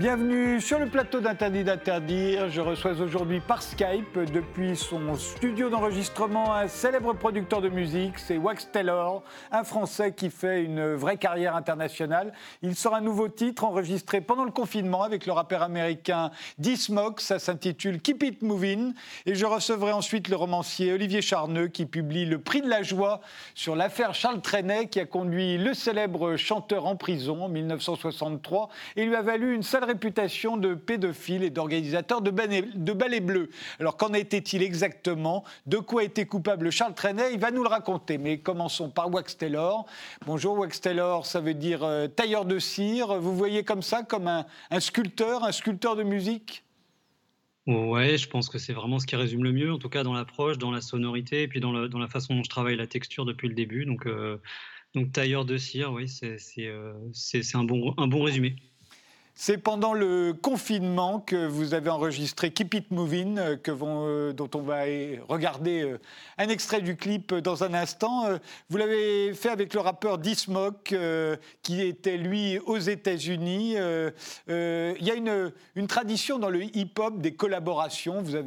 Bienvenue sur le plateau d'Interdit d'interdire. Je reçois aujourd'hui par Skype, depuis son studio d'enregistrement, un célèbre producteur de musique, c'est Wax Taylor, un Français qui fait une vraie carrière internationale. Il sort un nouveau titre enregistré pendant le confinement avec le rappeur américain D-Smoke, ça s'intitule Keep It Moving. Et je recevrai ensuite le romancier Olivier Charneux qui publie Le Prix de la Joie sur l'affaire Charles Trenet qui a conduit le célèbre chanteur en prison en 1963 et lui a valu une seule réputation de pédophile et d'organisateur de, de ballets bleus. Alors qu'en était-il exactement? De quoi était coupable Charles Trenet? Il va nous le raconter. Mais commençons par Wax Taylor. Bonjour Wax Taylor, ça veut dire euh, tailleur de cire. Vous voyez comme ça, comme un, sculpteur, un sculpteur de musique? Ouais, je pense que c'est vraiment ce qui résume le mieux, en tout cas dans l'approche, dans la sonorité, et puis dans, la façon dont je travaille la texture depuis le début. Donc, euh, tailleur de cire, oui, c'est euh, un bon résumé. C'est pendant le confinement que vous avez enregistré Keep It Moving, euh, euh, dont on va regarder euh, un extrait du clip dans un instant. Vous l'avez fait avec le rappeur D-Smoke, qui était lui aux États-Unis. Il y a une, tradition dans le hip-hop des collaborations. Vous, en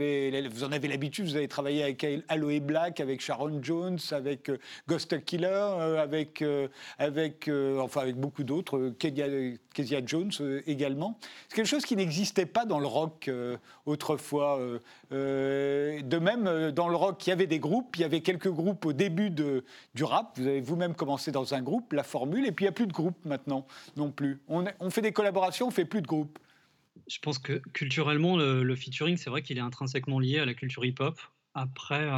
avez l'habitude, vous avez travaillé avec Aloe Black, avec Sharon Jones, avec Ghost Killer, avec, enfin, avec beaucoup d'autres, Kezia Jones également c'est quelque chose qui n'existait pas dans le rock euh, autrefois. Euh, euh, de même, dans le rock, il y avait des groupes, il y avait quelques groupes au début du rap. Vous avez vous-même commencé dans un groupe, la formule, et puis il n'y a plus de groupes maintenant non plus. On, on fait des collaborations, on fait plus de groupes. Je pense que culturellement, le, featuring, c'est vrai qu'il est intrinsèquement lié à la culture hip-hop. Après,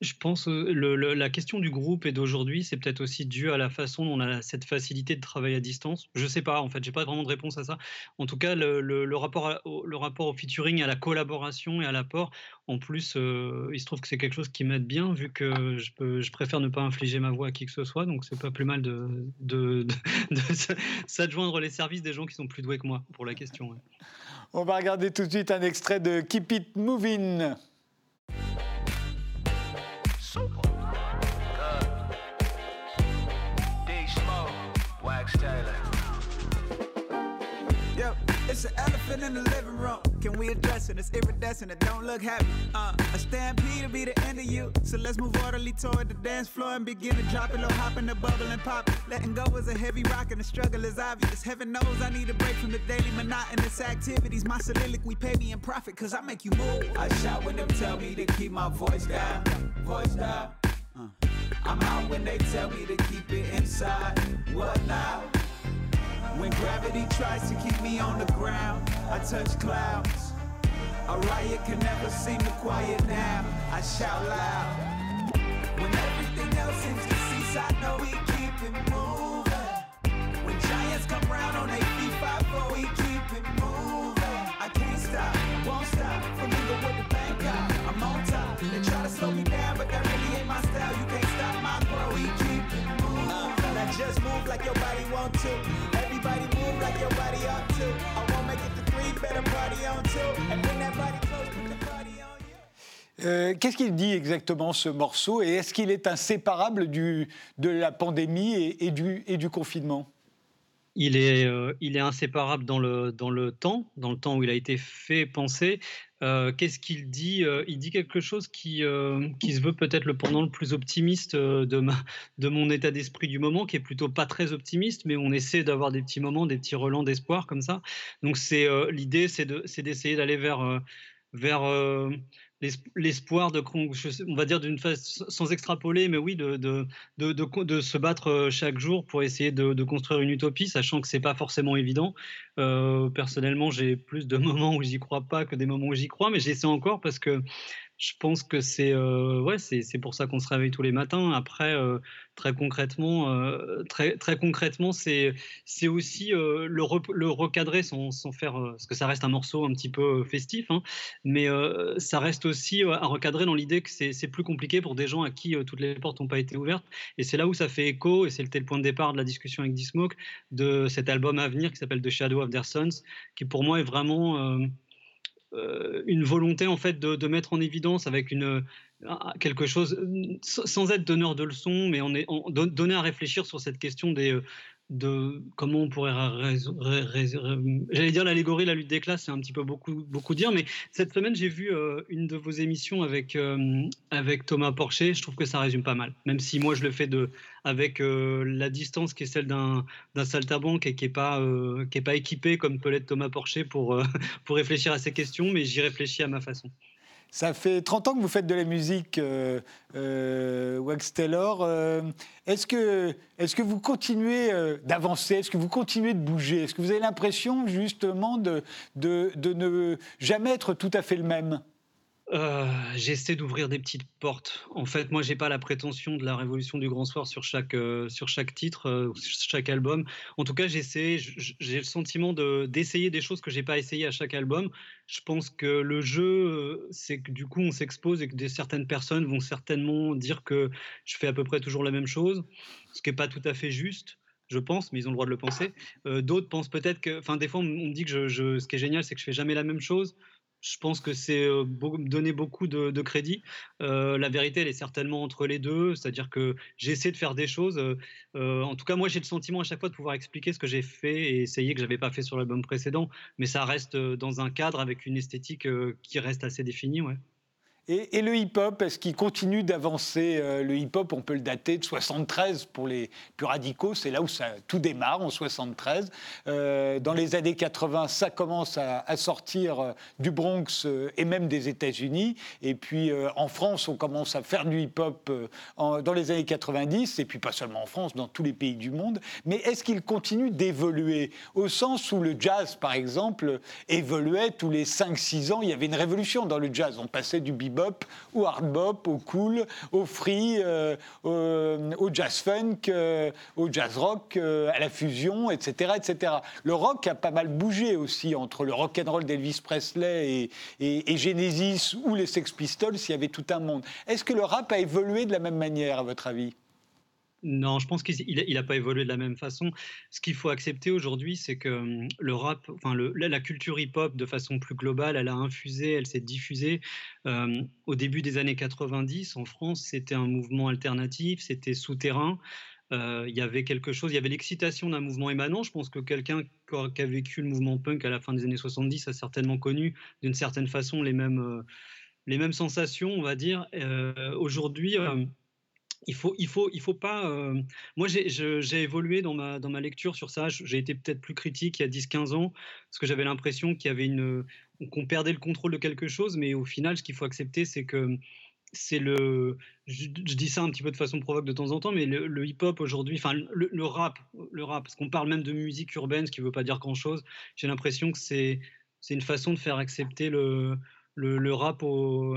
je pense que la question du groupe et d'aujourd'hui, c'est peut-être aussi dû à la façon dont on a cette facilité de travailler à distance. Je sais pas, en fait, j'ai pas vraiment de réponse à ça. En tout cas, le, rapport, au, le featuring, à la collaboration et à l'apport, en plus, il se trouve que c'est quelque chose qui m'aide bien, vu que je, préfère ne pas infliger ma voix à qui que ce soit, donc c'est pas plus mal de, s'adjoindre les services des gens qui sont plus doués que moi pour la question. On va regarder tout de suite un extrait de Keep It Moving. super. Elephant in the living room. Can we address it? It's iridescent. It don't look happy. Uh, a stampede to be the end of you. So let's move orderly toward the dance floor and begin to drop it low, hop in the bubble and pop. Letting go is a heavy rock and the struggle is obvious. Heaven knows I need a break from the daily monotonous activities. My soliloquy pay me in profit cause I make you move. I shout when them tell me to keep my voice down. Voice down. Uh. I'm out when they tell me to keep it inside. What now? When gravity tries to keep me on the ground, I touch clouds. A riot can never seem to quiet now. I shout loud. When everything else seems to cease, I know we keep it moving. When giants come round on their feet, five four, we keep it moving. I can't stop, won't stop. Flamingo with the bank out. I'm on top. They try to slow me down, but that really ain't my style. You can't stop my flow. We keep it moving. Uh, now just move like your body want to. Everybody move like your body ought to. Qu'est-ce qu'il dit exactement ce morceau et est-ce qu'il est inséparable du, de la pandémie et, du, et du confinement? Il est, euh, il est inséparable dans le, dans le temps, dans le temps où il a été fait penser, euh, qu'est-ce qu'il dit euh, Il dit quelque chose qui, euh, qui se veut peut-être le pendant le plus optimiste de, ma, de mon état d'esprit du moment, qui est plutôt pas très optimiste, mais on essaie d'avoir des petits moments, des petits relents d'espoir comme ça. Donc c'est l'idée, c'est d'essayer d'aller vers, vers l'espoir de, on va dire d'une sans extrapoler, mais oui, de, de, de, de, se battre euh, chaque jour pour essayer de, construire une utopie, sachant que c'est pas forcément évident. Euh, personnellement, j'ai plus de moments où j'y crois pas que des moments où j'y crois, mais j'essaie encore parce que je pense que c'est euh, ouais, c'est pour ça qu'on se réveille tous les matins. Après, euh, très concrètement, euh, très, très concrètement, c'est c'est aussi le, recadrer sans, sans faire, parce que ça reste un morceau un petit peu festif, hein, mais ça reste aussi à recadrer dans l'idée que c'est plus compliqué pour des gens à qui toutes les portes n'ont pas été ouvertes. Et c'est là où ça fait écho, et c'était le point de départ de la discussion avec Dismoke, de cet album à venir qui s'appelle The Shadow of Their Sons, qui pour moi est vraiment une volonté en fait de, mettre en évidence avec une quelque chose sans être donneur de leçons, mais on est donner à réfléchir sur cette question des de comment on pourrait j'allais dire l'allégorie la lutte des classes c'est un petit peu beaucoup beaucoup dire mais cette semaine j'ai vu euh, une de vos émissions avec euh, avec Thomas Porcher. Je trouve que ça résume pas mal même si moi je le fais de avec euh, la distance qui est celle d'un d'un saltabanque et qui est pas qui est pas équipé comme peut l'être Thomas Porcher pour pour réfléchir à ces questions mais j'y réfléchis à ma façon ça fait 30 ans que vous faites de la musique, euh, euh Wax Taylor. Euh, est-ce que, vous continuez d'avancer? Est-ce que vous continuez de bouger? Est-ce que vous avez l'impression justement de, ne jamais être tout à fait le même? Euh, j'essaie d'ouvrir des petites portes. En fait, moi, j'ai pas la prétention de la révolution du grand soir sur chaque, euh, sur chaque titre, euh, chaque album. En tout cas, j'essaie, j'ai le sentiment d'essayer des choses que j'ai pas essayé à chaque album. Je pense que le jeu, c'est que du coup, on s'expose et que certaines personnes vont certainement dire que je fais à peu près toujours la même chose, ce qui est pas tout à fait juste je pense, mais ils ont le droit de le penser. D'autres pensent peut-être que, enfin, des fois, on me dit que ce qui est génial, c'est que je fais jamais la même chose je pense que c'est donner beaucoup de, crédit. la vérité, elle est certainement entre les deux, c'est-à-dire que j'essaie de faire des choses. en tout cas, moi, j'ai le sentiment à chaque fois de pouvoir expliquer ce que j'ai fait et essayer que je n'avais pas fait sur l'album précédent, mais ça reste dans un cadre avec une esthétique qui reste assez définie, ouais. Et, le hip-hop, est-ce qu'il continue d'avancer euh, Le hip-hop, on peut le dater de 73 pour les plus radicaux, c'est là où ça tout démarre en 73. Euh, dans les années 80, ça commence à, sortir euh, du Bronx et même des États-Unis. Et puis en France, on commence à faire du hip-hop dans les années 90, et puis pas seulement en France, dans tous les pays du monde. Mais est-ce qu'il continue d'évoluer? Au sens où le jazz, par exemple, évoluait tous les 5-6 ans. Il y avait une révolution dans le jazz. On passait du bebop au hard bop, au cool, au free, euh, au, jazz funk, euh, au jazz rock, euh, à la fusion, etc., etc. Le rock a pas mal bougé aussi entre le rock and roll d'Elvis Presley et, et, Genesis ou les Sex Pistols. Il y avait tout un monde. Est-ce que le rap a évolué de la même manière, à votre avis? Non, je pense qu'il n'a pas évolué de la même façon. Ce qu'il faut accepter aujourd'hui, c'est que hum, le rap, enfin la culture hip-hop de façon plus globale, elle a infusé, elle s'est diffusée. Hum, au début des années 90, en France, c'était un mouvement alternatif, c'était souterrain. Euh, il y avait quelque chose, il y avait l'excitation d'un mouvement émanant. Je pense que quelqu'un qui a vécu le mouvement punk à la fin des années 70 a certainement connu d'une certaine façon les mêmes, euh, les mêmes sensations, on va dire. Euh, aujourd'hui, il faut, il faut, il faut pas. Euh, moi, j'ai évolué dans ma, dans ma lecture sur ça. J'ai été peut-être plus critique il y a 10-15 ans, parce que j'avais l'impression qu'il y avait une, qu'on perdait le contrôle de quelque chose. Mais au final, ce qu'il faut accepter, c'est que c'est le. Je, dis ça un petit peu de façon provoque de temps en temps, mais le, hip-hop aujourd'hui, enfin le, rap, le rap, parce qu'on parle même de musique urbaine, ce qui ne veut pas dire grand-chose. J'ai l'impression que c'est c'est une façon de faire accepter le, le, rap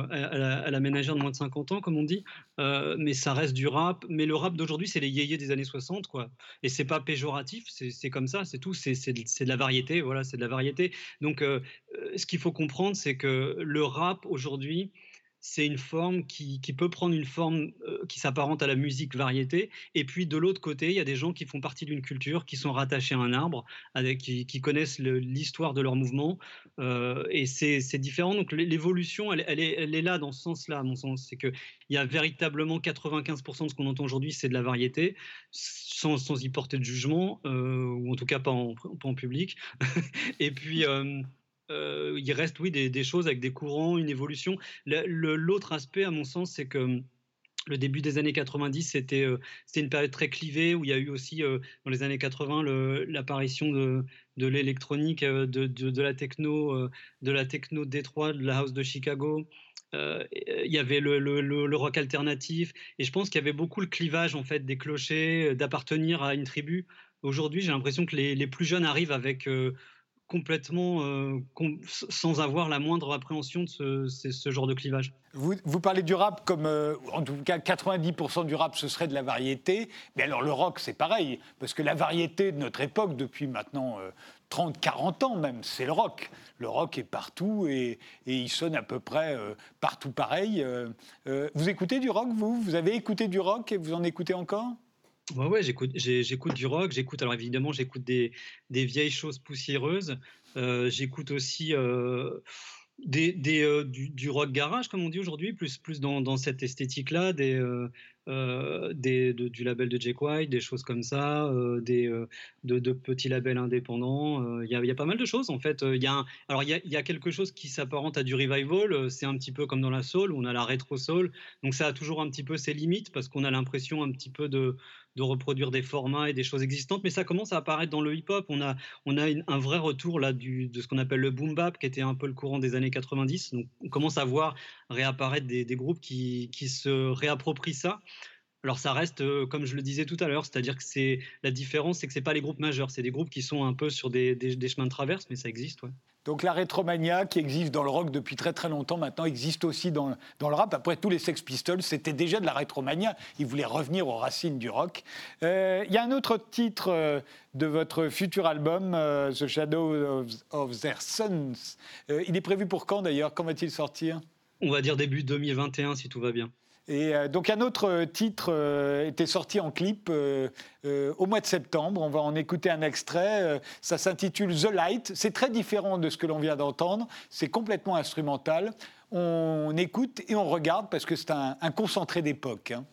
à, la, ménagère de moins de 50 ans, comme on dit, euh, mais ça reste du rap. Mais le rap d'aujourd'hui, c'est les yéyés des années 60, quoi. Et c'est pas péjoratif, c'est comme ça, c'est tout, c'est de, la variété, voilà, c'est de la variété. Donc, euh, euh, ce qu'il faut comprendre, c'est que le rap aujourd'hui, c'est une forme qui, peut prendre une forme euh, qui s'apparente à la musique variété. Et puis de l'autre côté, il y a des gens qui font partie d'une culture, qui sont rattachés à un arbre, qui, connaissent l'histoire de leur mouvement. Euh, et c'est différent. Donc l'évolution, elle, est, là dans ce sens-là, à mon sens. C'est qu'il y a véritablement 95% de ce qu'on entend aujourd'hui, c'est de la variété, sans, y porter de jugement, euh, ou en tout cas pas en, pas en public. et puis euh, il reste, oui, des, choses avec des courants, une évolution. L'autre aspect, à mon sens, c'est que hum, le début des années 90, c'était euh, une période très clivée où il y a eu aussi, euh, dans les années 80, l'apparition de, l'électronique, de, de, la techno, de la techno Détroit, de la house de Chicago. il y avait le, rock alternatif et je pense qu'il y avait beaucoup le clivage en fait des clochers, d'appartenir à une tribu. Aujourd'hui, j'ai l'impression que les, plus jeunes arrivent avec complètement euh, sans avoir la moindre appréhension de ce, genre de clivage. Vous, parlez du rap comme, euh, en tout cas, 90% du rap, ce serait de la variété. Mais alors le rock, c'est pareil, parce que la variété de notre époque, depuis maintenant 30, euh, 40 ans même, c'est le rock. Le rock est partout et il sonne à peu près partout pareil. vous écoutez du rock, vous? Vous avez écouté du rock et vous en écoutez encore? Ouais, j'écoute, du rock, j'écoute, alors évidemment, j'écoute des, des vieilles choses poussiéreuses, euh, j'écoute aussi, euh, des, du, rock garage, comme on dit aujourd'hui, plus, plus dans, cette esthétique-là, des, euh, des, du label de Jake White, des choses comme ça, euh, des, euh, de, petits labels indépendants. Il y, y, a pas mal de choses en fait. Il y, a alors il y, y, a quelque chose qui s'apparente à du revival. C'est un petit peu comme dans la soul, où on a la rétro soul. Donc ça a toujours un petit peu ses limites parce qu'on a l'impression un petit peu de, de reproduire des formats et des choses existantes, mais ça commence à apparaître dans le hip-hop. On a, on a un vrai retour là de ce qu'on appelle le boom bap, qui était un peu le courant des années 90. Donc on commence à voir réapparaître des, des groupes qui, qui, se réapproprient ça. Alors ça reste, euh, comme je le disais tout à l'heure, c'est-à-dire que c'est la différence, c'est que c'est pas les groupes majeurs, c'est des groupes qui sont un peu sur des, des, chemins de traverse, mais ça existe. Donc la rétromania qui existe dans le rock depuis très très longtemps maintenant existe aussi dans, dans le rap. Après tous les Sex Pistols, c'était déjà de la rétromania. Ils voulaient revenir aux racines du rock. Euh, il y a un autre titre euh, de votre futur album, The Shadow of, Their Sons. il est prévu pour quand d'ailleurs? Quand va-t-il sortir? On va dire début 2021 si tout va bien. Et euh, donc un autre euh, titre euh, était sorti en clip au mois de septembre. On va en écouter un extrait. ça s'intitule The Light. C'est très différent de ce que l'on vient d'entendre. C'est complètement instrumental. On écoute et on regarde parce que c'est un, concentré d'époque. Hein.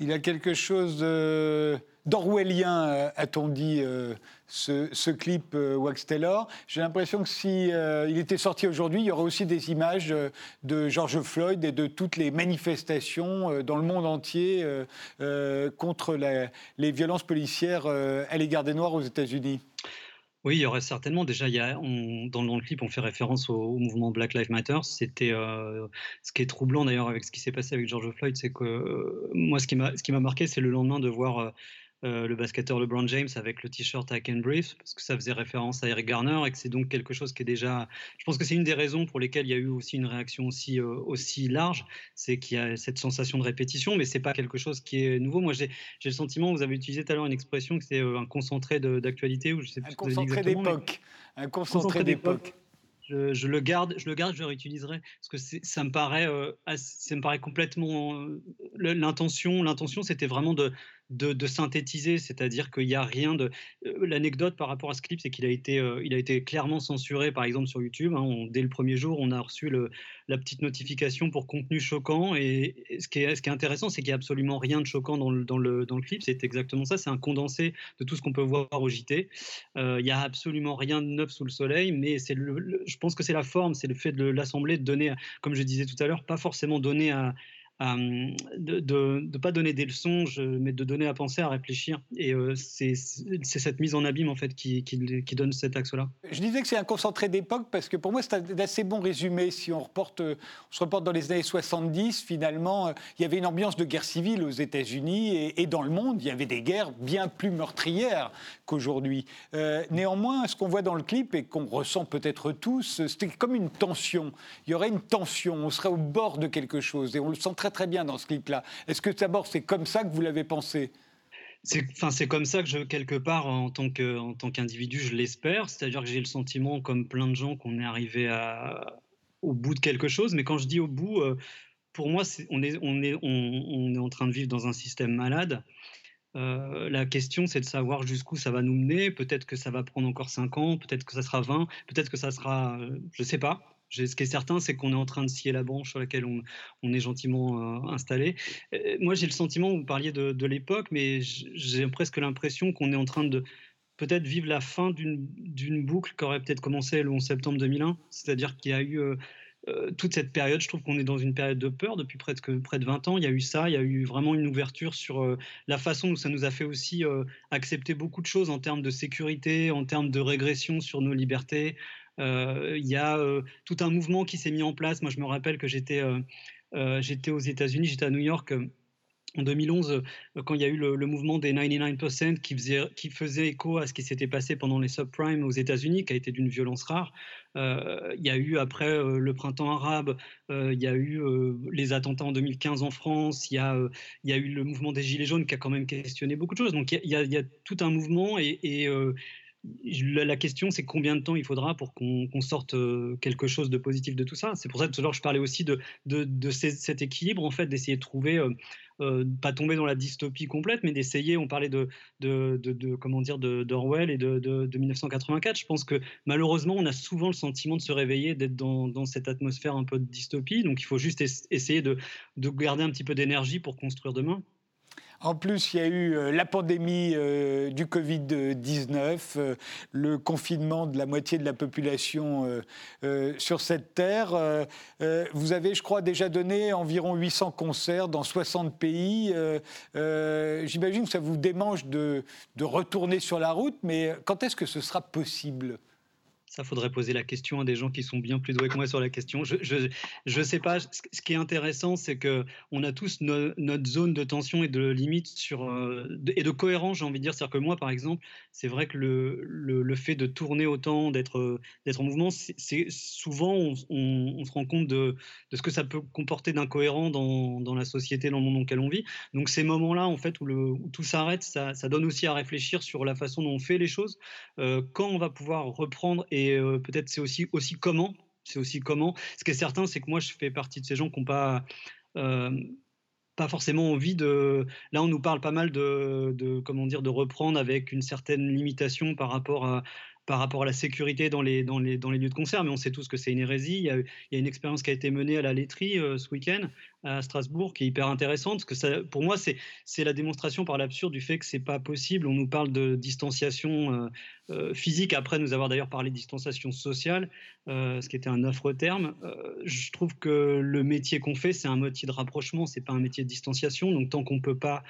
Il a quelque chose d'orwellien, euh, a-t-on dit, euh, ce, clip euh, Wax Taylor. J'ai l'impression que si il était sorti aujourd'hui, il y aurait aussi des images de George Floyd et de toutes les manifestations dans le monde entier contre les violences policières à l'égard des Noirs aux États-Unis. Oui, il y aurait certainement. Déjà, dans, le clip, on fait référence au, mouvement Black Lives Matter. C'était euh, ce qui est troublant d'ailleurs avec ce qui s'est passé avec George Floyd, c'est que euh, moi, ce qui m'a marqué, c'est le lendemain de voir euh, le basketteur LeBron James avec le t-shirt I Can Breathe, parce que ça faisait référence à Eric Garner et que c'est donc quelque chose qui est déjà. Je pense que c'est une des raisons pour lesquelles il y a eu aussi une réaction aussi, euh, aussi large, c'est qu'il y a cette sensation de répétition, mais c'est pas quelque chose qui est nouveau. Moi, j'ai le sentiment, vous avez utilisé tout à l'heure une expression que c'est euh, un concentré d'actualité, ou je sais plus Un concentré d'époque. Un concentré d'époque. Je, le garde, je le garde, je le réutiliserai parce que ça me paraît, ça me paraît complètement l'intention. L'intention, c'était vraiment de de, synthétiser, c'est-à-dire qu'il n'y a rien de. Euh, l'anecdote par rapport à ce clip, c'est qu'il a été, euh, a été clairement censuré, par exemple sur YouTube. Hein. dès le premier jour, on a reçu le, la petite notification pour contenu choquant. Et, ce, qui est, intéressant, c'est qu'il n'y a absolument rien de choquant dans le, dans le, dans le clip. C'est exactement ça. C'est un condensé de tout ce qu'on peut voir au JT. Euh, il n'y a absolument rien de neuf sous le soleil, mais c'est je pense que c'est la forme, c'est le fait de l'assembler, de donner, comme je disais tout à l'heure, pas forcément donner à de ne pas donner des leçons, mais de donner à penser, à réfléchir. Et c'est cette mise en abîme en fait qui, donne cet axe-là. Je disais que c'est un concentré d'époque parce que pour moi c'est un assez bon résumé. Si on, reporte, on se reporte dans les années 70, finalement, il y avait une ambiance de guerre civile aux États-Unis et, et, dans le monde, il y avait des guerres bien plus meurtrières qu'aujourd'hui. néanmoins, ce qu'on voit dans le clip et qu'on ressent peut-être tous, c'était comme une tension. Il y aurait une tension, on serait au bord de quelque chose et on le sent très très bien dans ce clip-là. Est-ce que d'abord c'est comme ça que vous l'avez pensé? C'est, enfin, c'est comme ça que je, quelque part, en tant, que, tant qu'individu, je l'espère. C'est-à-dire que j'ai le sentiment, comme plein de gens, qu'on est arrivé au bout de quelque chose. Mais quand je dis au bout, euh, pour moi, on, est, on, est, on, est en train de vivre dans un système malade. Euh, la question, c'est de savoir jusqu'où ça va nous mener. Peut-être que ça va prendre encore 5 ans, peut-être que ça sera 20, peut-être que ça sera, euh, je ne sais pas. Ce qui est certain, c'est qu'on est en train de scier la branche sur laquelle on, est gentiment euh, installé. moi, j'ai le sentiment, vous parliez de, l'époque, mais j'ai presque l'impression qu'on est en train de peut-être vivre la fin d'une boucle qui aurait peut-être commencé le 11 septembre 2001. C'est-à-dire qu'il y a eu euh, euh, toute cette période, je trouve qu'on est dans une période de peur depuis près de, près de 20 ans. Il y a eu ça, il y a eu vraiment une ouverture sur la façon dont ça nous a fait aussi accepter beaucoup de choses en termes de sécurité, en termes de régression sur nos libertés, euh, il y a euh, tout un mouvement qui s'est mis en place. Moi, je me rappelle que j'étais euh, j'étais aux États-Unis, j'étais à New York en 2011, quand il y a eu le, mouvement des 99% qui faisait, écho à ce qui s'était passé pendant les subprimes aux États-Unis, qui a été d'une violence rare, il y a eu après le printemps arabe, il y a eu les attentats en 2015 en France, il y, a, il y a eu le mouvement des Gilets jaunes qui a quand même questionné beaucoup de choses. Donc il y a, tout un mouvement et la question, c'est combien de temps il faudra pour qu'on sorte euh, quelque chose de positif de tout ça? C'est pour ça que tout à l'heure, je parlais aussi de, cet équilibre, en fait, d'essayer de trouver, euh, euh, pas tomber dans la dystopie complète, mais d'essayer, on parlait de, de, comment dire, d'Orwell et de, 1984. Je pense que malheureusement, on a souvent le sentiment de se réveiller, d'être dans, dans, cette atmosphère un peu de dystopie. Donc, il faut juste essayer de, garder un petit peu d'énergie pour construire demain. En plus, il y a eu euh, la pandémie euh, du Covid-19, euh, le confinement de la moitié de la population sur cette terre. vous avez, je crois, déjà donné environ 800 concerts dans 60 pays. J'imagine que ça vous démange de, de retourner sur la route, mais quand est-ce que ce sera possible? Ça, faudrait poser la question à des gens qui sont bien plus doués que moi sur la question. Je ne je, sais pas. Ce qui est intéressant, c'est que on a tous notre zone de tension et de limite sur, euh, et de cohérence, j'ai envie de dire. C'est-à-dire que moi, par exemple, c'est vrai que le, le, fait de tourner autant, d'être d'être en mouvement, c'est souvent on, on, se rend compte de, de, ce que ça peut comporter d'incohérent dans, dans, la société, dans le monde dans lequel on vit. Donc ces moments-là, en fait, où, le, où tout s'arrête, ça, ça, donne aussi à réfléchir sur la façon dont on fait les choses, euh, quand on va pouvoir reprendre et et euh, peut-être c'est aussi, comment. C'est aussi comment. Ce qui est certain, c'est que moi, je fais partie de ces gens qui n'ont pas. Euh, pas forcément envie de. Là, on nous parle pas mal de, comment dire, de reprendre avec une certaine limitation par rapport à, par rapport à la sécurité dans les, dans les, dans les lieux de concert, mais on sait tous que c'est une hérésie. Il y, a, il y, a, une expérience qui a été menée à la laiterie euh, ce week-end à Strasbourg qui est hyper intéressante, parce que pour moi, c'est la démonstration par l'absurde du fait que c'est pas possible. On nous parle de distanciation euh, euh, physique, après nous avoir d'ailleurs parlé de distanciation sociale, ce qui était un offre terme. je trouve que le métier qu'on fait, c'est un métier de rapprochement, c'est pas un métier de distanciation. Donc tant qu'on peut pas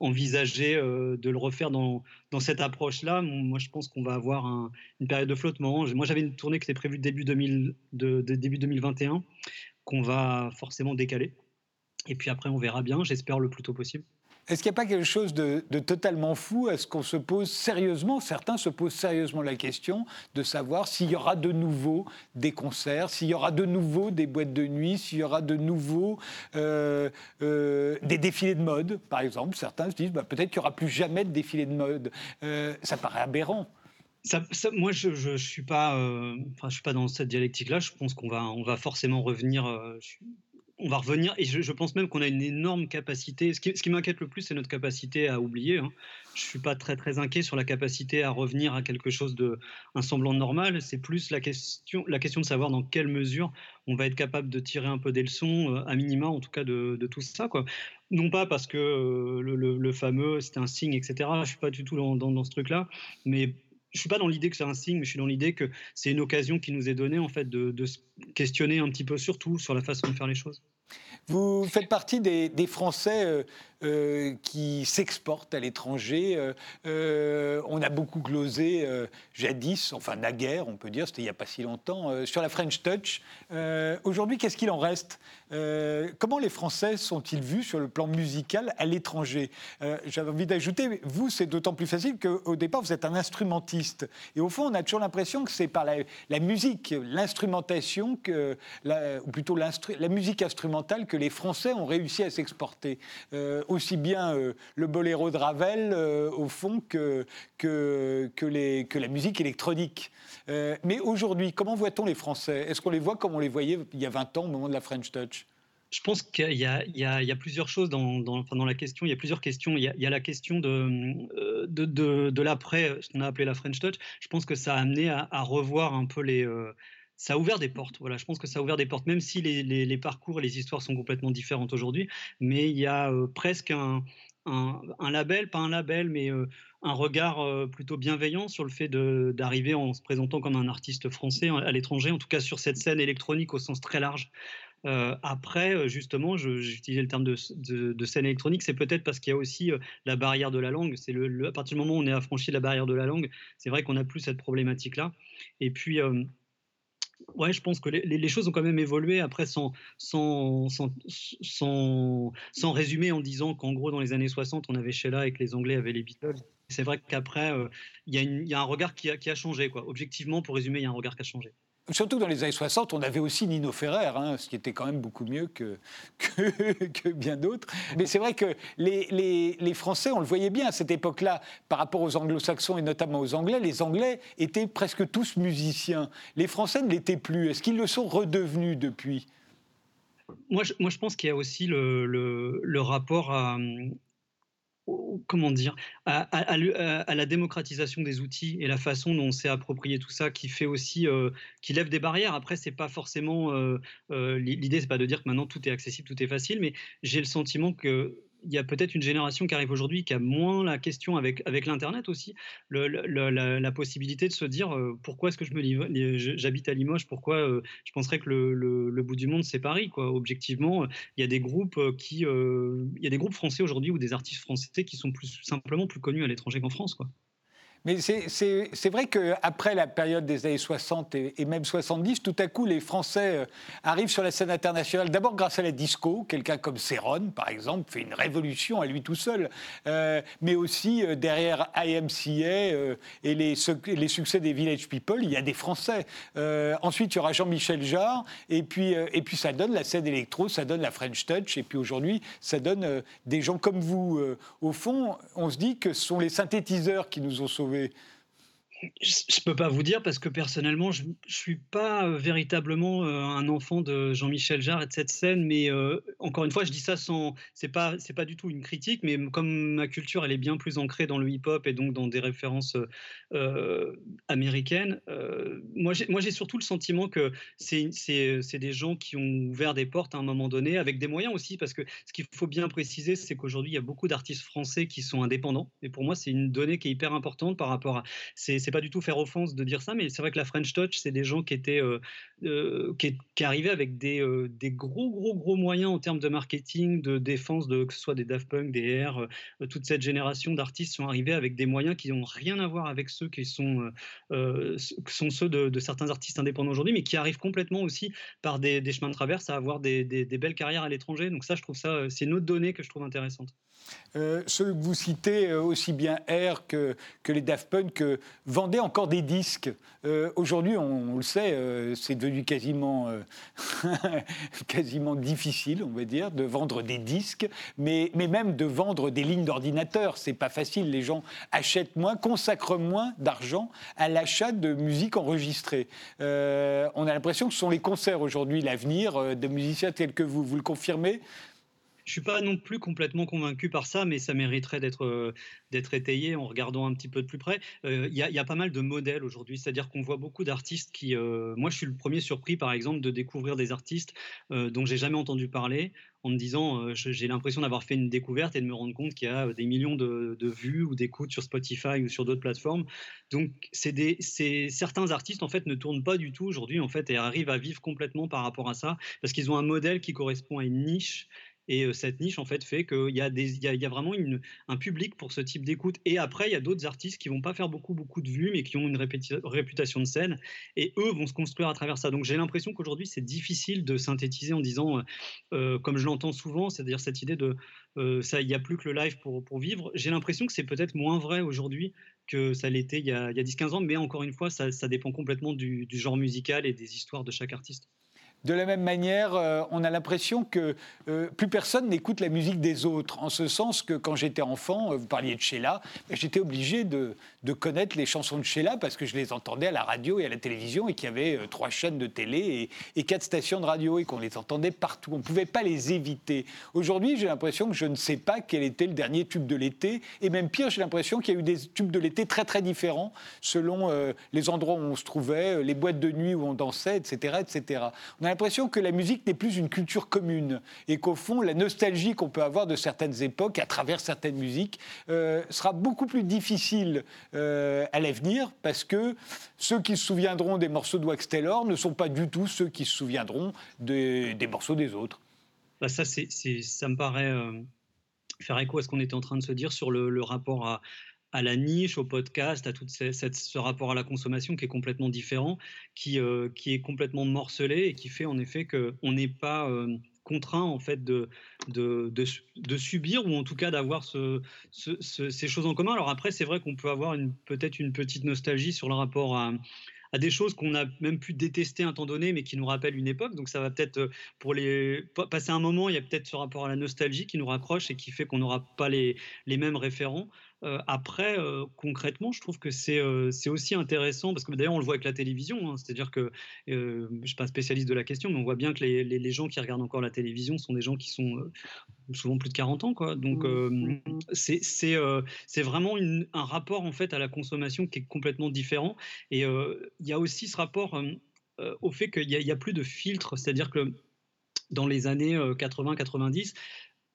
envisager de le refaire dans, dans cette approche-là, moi je pense qu'on va avoir une période de flottement. Moi, j'avais une tournée qui était prévue début, 2000, de, début 2021, qu'on va forcément décaler. Et puis après, on verra bien, j'espère le plus tôt possible. Est-ce qu'il n'y a pas quelque chose de, totalement fou Est-ce qu'on se pose sérieusement, certains se posent sérieusement la question de savoir s'il y aura de nouveau des concerts, s'il y aura de nouveau des boîtes de nuit, s'il y aura de nouveau euh, euh, des défilés de mode, par exemple. Certains se disent bah, peut-être qu'il n'y aura plus jamais de défilés de mode. Euh, ça paraît aberrant moi, je ne suis, pas, euh, je suis pas dans cette dialectique-là. Je pense qu'on va, on va forcément revenir. Euh, on va revenir, et je, pense même qu'on a une énorme capacité. Ce qui, m'inquiète le plus, c'est notre capacité à oublier. Hein. Je ne suis pas très très inquiet sur la capacité à revenir à quelque chose de un semblant normal. C'est plus la question, la question de savoir dans quelle mesure on va être capable de tirer un peu des leçons, euh, à minima en tout cas de, tout ça. Quoi. Non pas parce que le, le, fameux c'était un signe, etc. Je suis pas du tout dans, dans, dans ce truc-là, mais je suis pas dans l'idée que c'est un signe, mais je suis dans l'idée que c'est une occasion qui nous est donnée en fait de, se questionner un petit peu sur tout, sur la façon de faire les choses. Vous faites partie des, Français euh, qui s'exportent à l'étranger. Euh, euh, on a beaucoup glosé jadis, enfin naguère, on peut dire, c'était il n'y a pas si longtemps, sur la French Touch. Aujourd'hui, qu'est-ce qu'il en reste? Comment les Français sont-ils vus sur le plan musical à l'étranger? J'avais envie d'ajouter, vous, c'est d'autant plus facile qu'au départ, vous êtes un instrumentiste. Et au fond, on a toujours l'impression que c'est par la, musique, l'instrumentation, ou plutôt la musique instrumentale, que les Français ont réussi à s'exporter aussi bien euh, le boléro de Ravel, euh, au fond, que, que, que, la musique électronique. Euh, mais aujourd'hui, comment voit-on les Français? Est-ce qu'on les voit comme on les voyait il y a 20 ans, au moment de la French Touch? Je pense qu'il y, a plusieurs choses dans, la question. Il y a plusieurs questions. Il y a, la question de, de, de, l'après, ce qu'on a appelé la French Touch. Je pense que ça a amené à revoir un peu les, ça a ouvert des portes. Voilà, je pense que ça a ouvert des portes, même si les, les, parcours, les histoires sont complètement différentes aujourd'hui. Mais il y a euh, presque un, label, pas un label, mais euh, un regard euh, plutôt bienveillant sur le fait d'arriver en se présentant comme un artiste français à l'étranger, en tout cas sur cette scène électronique au sens très large. après, justement, j'utilisais le terme de, de, scène électronique, c'est peut-être parce qu'il y a aussi la barrière de la langue. C'est le, à partir du moment où on est affranchi de la barrière de la langue, c'est vrai qu'on n'a plus cette problématique-là. Et puis, Ouais, je pense que les, choses ont quand même évolué. Après, sans, sans, sans, sans, résumer en disant qu'en gros, dans les années 60, on avait Sheila et que les Anglais avaient les Beatles. C'est vrai qu'après, euh, il y, y, a un regard qui a, qui a changé. Quoi. Objectivement, pour résumer, il y a un regard qui a changé surtout dans les années 60, on avait aussi Nino Ferrer, hein, ce qui était quand même beaucoup mieux que, que, bien d'autres. Mais c'est vrai que les, les, Français, on le voyait bien à cette époque-là, par rapport aux anglo-saxons et notamment aux Anglais, les Anglais étaient presque tous musiciens. Les Français ne l'étaient plus. Est-ce qu'ils le sont redevenus depuis? Moi je, moi, je pense qu'il y a aussi le, le, le rapport à, comment dire, à, la démocratisation des outils et la façon dont on s'est approprié tout ça, qui fait aussi, euh, qui lève des barrières. Après, c'est pas forcément euh, euh, l'idée, c'est pas de dire que maintenant tout est accessible, tout est facile, mais j'ai le sentiment que il y a peut-être une génération qui arrive aujourd'hui qui a moins la question avec, avec l'Internet aussi, la, possibilité de se dire euh, pourquoi est-ce que je me j'habite à Limoges, pourquoi euh, je penserais que le, bout du monde c'est Paris. Quoi. Objectivement, il y a des groupes euh, qui, il y a des groupes français aujourd'hui ou des artistes français qui sont plus simplement plus connus à l'étranger qu'en France. Quoi. Mais c'est vrai qu'après la période des années 60 et, même 70, tout à coup, les Français euh, arrivent sur la scène internationale, d'abord grâce à la disco, quelqu'un comme Céron, par exemple, fait une révolution à lui tout seul, euh, mais aussi euh, derrière IMCA et les, les, succès des Village People, il y a des Français. ensuite, il y aura Jean-Michel Jarre, et puis, et puis ça donne la scène électro, ça donne la French Touch, et puis aujourd'hui, ça donne des gens comme vous. au fond, on se dit que ce sont les synthétiseurs qui nous ont sauvés trouver je ne peux pas vous dire parce que personnellement, je ne suis pas euh, véritablement euh, un enfant de Jean-Michel Jarre et de cette scène, mais euh, encore une fois, je dis ça sans. C'est pas, c'est pas du tout une critique, mais comme ma culture, elle est bien plus ancrée dans le hip-hop et donc dans des références américaines, j'ai, moi, j'ai surtout le sentiment que c'est, des gens qui ont ouvert des portes à un moment donné, avec des moyens aussi, parce que ce qu'il faut bien préciser, c'est qu'aujourd'hui, il y a beaucoup d'artistes français qui sont indépendants, et pour moi, c'est une donnée qui est hyper importante par rapport à. C'est, c'est pas du tout faire offense de dire ça, mais c'est vrai que la French Touch, c'est des gens qui étaient euh, euh, qui, qui, arrivaient avec des, euh, des, gros gros gros moyens en termes de marketing, de défense, de que ce soit des Daft Punk, des R, toute cette génération d'artistes sont arrivés avec des moyens qui n'ont rien à voir avec ceux qui sont sont ceux de, certains artistes indépendants aujourd'hui, mais qui arrivent complètement aussi par des, des chemins de traverse à avoir des, des, belles carrières à l'étranger. Donc ça, je trouve ça, c'est une autre donnée que je trouve intéressante. Euh, ceux que vous citez, euh, aussi bien R que, que les Daft Punk, euh, vendaient encore des disques. Aujourd'hui, on, le sait, c'est devenu quasiment, quasiment difficile, on va dire, de vendre des disques, mais, mais même de vendre des lignes d'ordinateur. C'est pas facile. Les gens achètent moins, consacrent moins d'argent à l'achat de musique enregistrée. on a l'impression que ce sont les concerts aujourd'hui l'avenir de musiciens tels que vous. Vous le confirmez? Je suis pas non plus complètement convaincu par ça, mais ça mériterait d'être d'être étayé en regardant un petit peu de plus près. Il y, a pas mal de modèles aujourd'hui, c'est-à-dire qu'on voit beaucoup d'artistes qui, moi, je suis le premier surpris, par exemple, de découvrir des artistes dont j'ai jamais entendu parler en me disant j'ai l'impression d'avoir fait une découverte et de me rendre compte qu'il y a des millions de, vues ou d'écoutes sur Spotify ou sur d'autres plateformes. Donc c'est certains artistes en fait ne tournent pas du tout aujourd'hui en fait et arrivent à vivre complètement par rapport à ça parce qu'ils ont un modèle qui correspond à une niche et cette niche, en fait, fait qu'il y, a vraiment un public pour ce type d'écoute. Et après, il y a d'autres artistes qui vont pas faire beaucoup, beaucoup de vues, mais qui ont une réputation de scène. Et eux vont se construire à travers ça. Donc j'ai l'impression qu'aujourd'hui, c'est difficile de synthétiser en disant, comme je l'entends souvent, c'est-à-dire cette idée de ça, il n'y a plus que le live pour, vivre. J'ai l'impression que c'est peut-être moins vrai aujourd'hui que ça l'était il y a, a 10-15 ans, mais encore une fois, ça, dépend complètement du genre musical et des histoires de chaque artiste. De la même manière, euh, on a l'impression que euh, plus personne n'écoute la musique des autres, en ce sens que quand j'étais enfant, euh, vous parliez de Sheila, ben, j'étais obligé de, connaître les chansons de Sheila parce que je les entendais à la radio et à la télévision et qu'il y avait trois chaînes de télé et, quatre stations de radio et qu'on les entendait partout. On ne pouvait pas les éviter. Aujourd'hui, j'ai l'impression que je ne sais pas quel était le dernier tube de l'été et même pire, j'ai l'impression qu'il y a eu des tubes de l'été très très différents selon les endroits où on se trouvait, les boîtes de nuit où on dansait, etc. etc. l'impression que la musique n'est plus une culture commune et qu'au fond, la nostalgie qu'on peut avoir de certaines époques à travers certaines musiques euh, sera beaucoup plus difficile euh, à l'avenir parce que ceux qui se souviendront des morceaux de Wax Taylor ne sont pas du tout ceux qui se souviendront des morceaux des autres. Bah ça, c'est, ça me paraît euh, faire écho à ce qu'on était en train de se dire sur le rapport à, à la niche, au podcast, à tout ce rapport à la consommation qui est complètement différent, qui, euh, qui est complètement morcelé et qui fait en effet qu'on n'est pas euh, contraint en fait de, de, de, subir ou en tout cas d'avoir ce, ces choses en commun. Alors après, c'est vrai qu'on peut avoir peut-être une petite nostalgie sur le rapport à, à des choses qu'on a même pu détester un temps donné, mais qui nous rappellent une époque. Donc ça va peut-être, euh, pour les passer un moment, il y a peut-être ce rapport à la nostalgie qui nous raccroche et qui fait qu'on n'aura pas les, les mêmes référents. Euh, après, euh, concrètement, je trouve que c'est aussi intéressant, parce que d'ailleurs, on le voit avec la télévision, hein. c'est-à-dire que je ne suis pas spécialiste de la question, mais on voit bien que les, les, gens qui regardent encore la télévision sont des gens qui sont souvent plus de 40 ans. Quoi. Donc, c'est vraiment un rapport en fait à la consommation qui est complètement différent. Et il y a aussi ce rapport au fait qu'il n'y a, a, plus de filtre, c'est-à-dire que dans les années 80-90,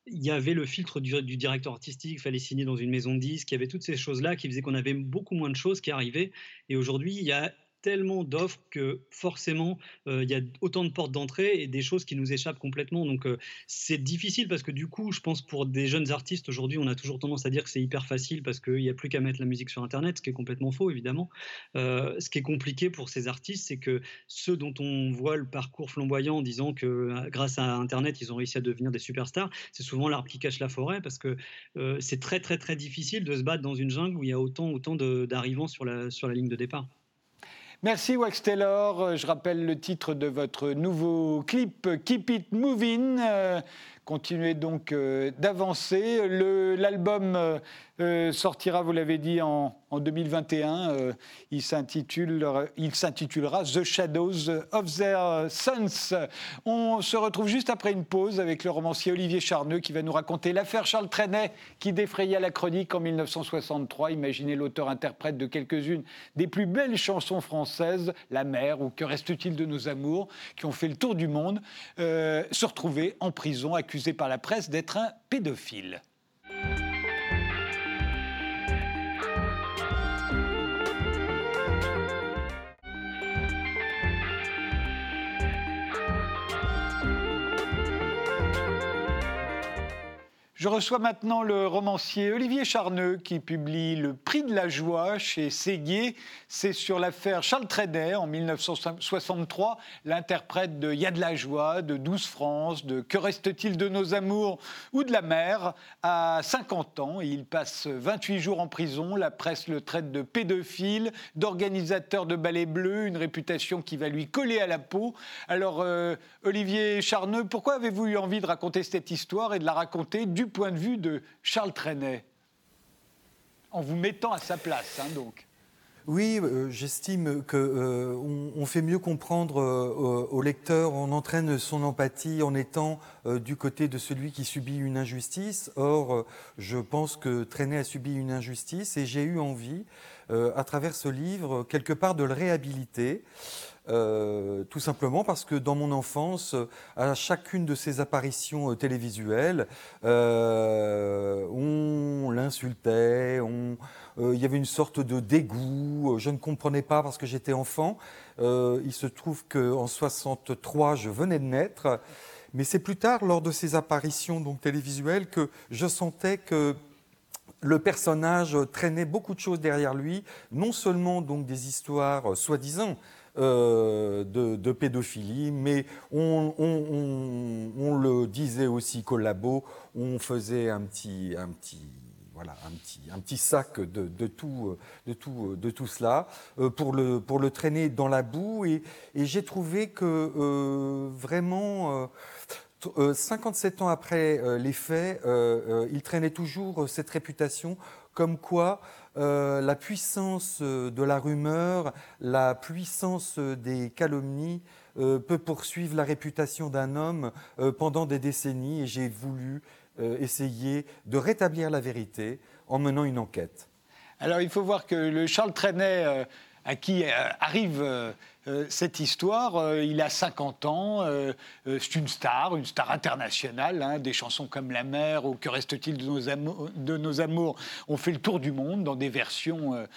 il y avait le filtre du, directeur artistique, il fallait signer dans une maison de disques, il y avait toutes ces choses-là qui faisaient qu'on avait beaucoup moins de choses qui arrivaient. Et aujourd'hui, il y a tellement d'offres que forcément, euh, il y a autant de portes d'entrée et des choses qui nous échappent complètement. Donc, euh, c'est difficile parce que du coup, je pense pour des jeunes artistes, aujourd'hui, on a toujours tendance à dire que c'est hyper facile parce qu'il n'y a plus qu'à mettre la musique sur Internet, ce qui est complètement faux, évidemment. Euh, ce qui est compliqué pour ces artistes, c'est que ceux dont on voit le parcours flamboyant en disant que grâce à Internet, ils ont réussi à devenir des superstars, c'est souvent l'arbre qui cache la forêt parce que c'est très, très, très difficile de se battre dans une jungle où il y a autant, autant d'arrivants sur la, sur la ligne de départ. Merci Wax Taylor. Je rappelle le titre de votre nouveau clip Keep It Moving. Continuez donc euh, d'avancer. L'album euh, euh, sortira, vous l'avez dit, en, 2021. Euh, il s'intitulera The Shadows of Their Sons. On se retrouve juste après une pause avec le romancier Olivier Charneux qui va nous raconter l'affaire Charles Trenet qui défraya la chronique en 1963. Imaginez l'auteur-interprète de quelques-unes des plus belles chansons françaises, La mer ou Que reste-t-il de nos amours, qui ont fait le tour du monde, se retrouver en prison accusé par la presse d'être un pédophile. Je reçois maintenant le romancier Olivier Charneux qui publie Le Prix de la joie chez Séguier. C'est sur l'affaire Charles Trenet en 1963, l'interprète de Y a de la joie, de Douce France, de Que reste-t-il de nos amours ou de la mer à 50 ans. Il passe 28 jours en prison. La presse le traite de pédophile, d'organisateur de ballet bleu, une réputation qui va lui coller à la peau. Alors, euh, Olivier Charneux, pourquoi avez-vous eu envie de raconter cette histoire et de la raconter du point de vue de Charles Trenet, en vous mettant à sa place, hein, donc Oui, euh, j'estime qu'on euh, fait mieux comprendre euh, au lecteur, on entraîne son empathie en étant du côté de celui qui subit une injustice. Or, je pense que Trenet a subi une injustice et j'ai eu envie, à travers ce livre, quelque part de le réhabiliter. Tout simplement parce que dans mon enfance, à chacune de ces apparitions télévisuelles, on l'insultait, on, euh, il y avait une sorte de dégoût. Euh, je ne comprenais pas parce que j'étais enfant. Euh, il se trouve qu'en 63, je venais de naître. Mais c'est plus tard, lors de ces apparitions donc, télévisuelles, que je sentais que le personnage traînait beaucoup de choses derrière lui, non seulement donc des histoires soi-disant de, pédophilie, mais on, le disait aussi collabo, on faisait un petit, un petit sac de, tout, de, tout, de tout cela euh, pour, le, pour le traîner dans la boue. Et, j'ai trouvé que euh, vraiment, 57 euh, ans après les faits, il traînait toujours cette réputation comme quoi la puissance de la rumeur, la puissance des calomnies peut poursuivre la réputation d'un homme pendant des décennies. Et j'ai voulu euh, essayer de rétablir la vérité en menant une enquête. Alors il faut voir que le Charles Trenet, euh, à qui euh, arrive euh, cette histoire. Euh, il a 50 ans, euh, c'est une star, une star internationale. Hein, des chansons comme La mer ou Que reste-t-il de nos, amours, ont fait le tour du monde dans des versions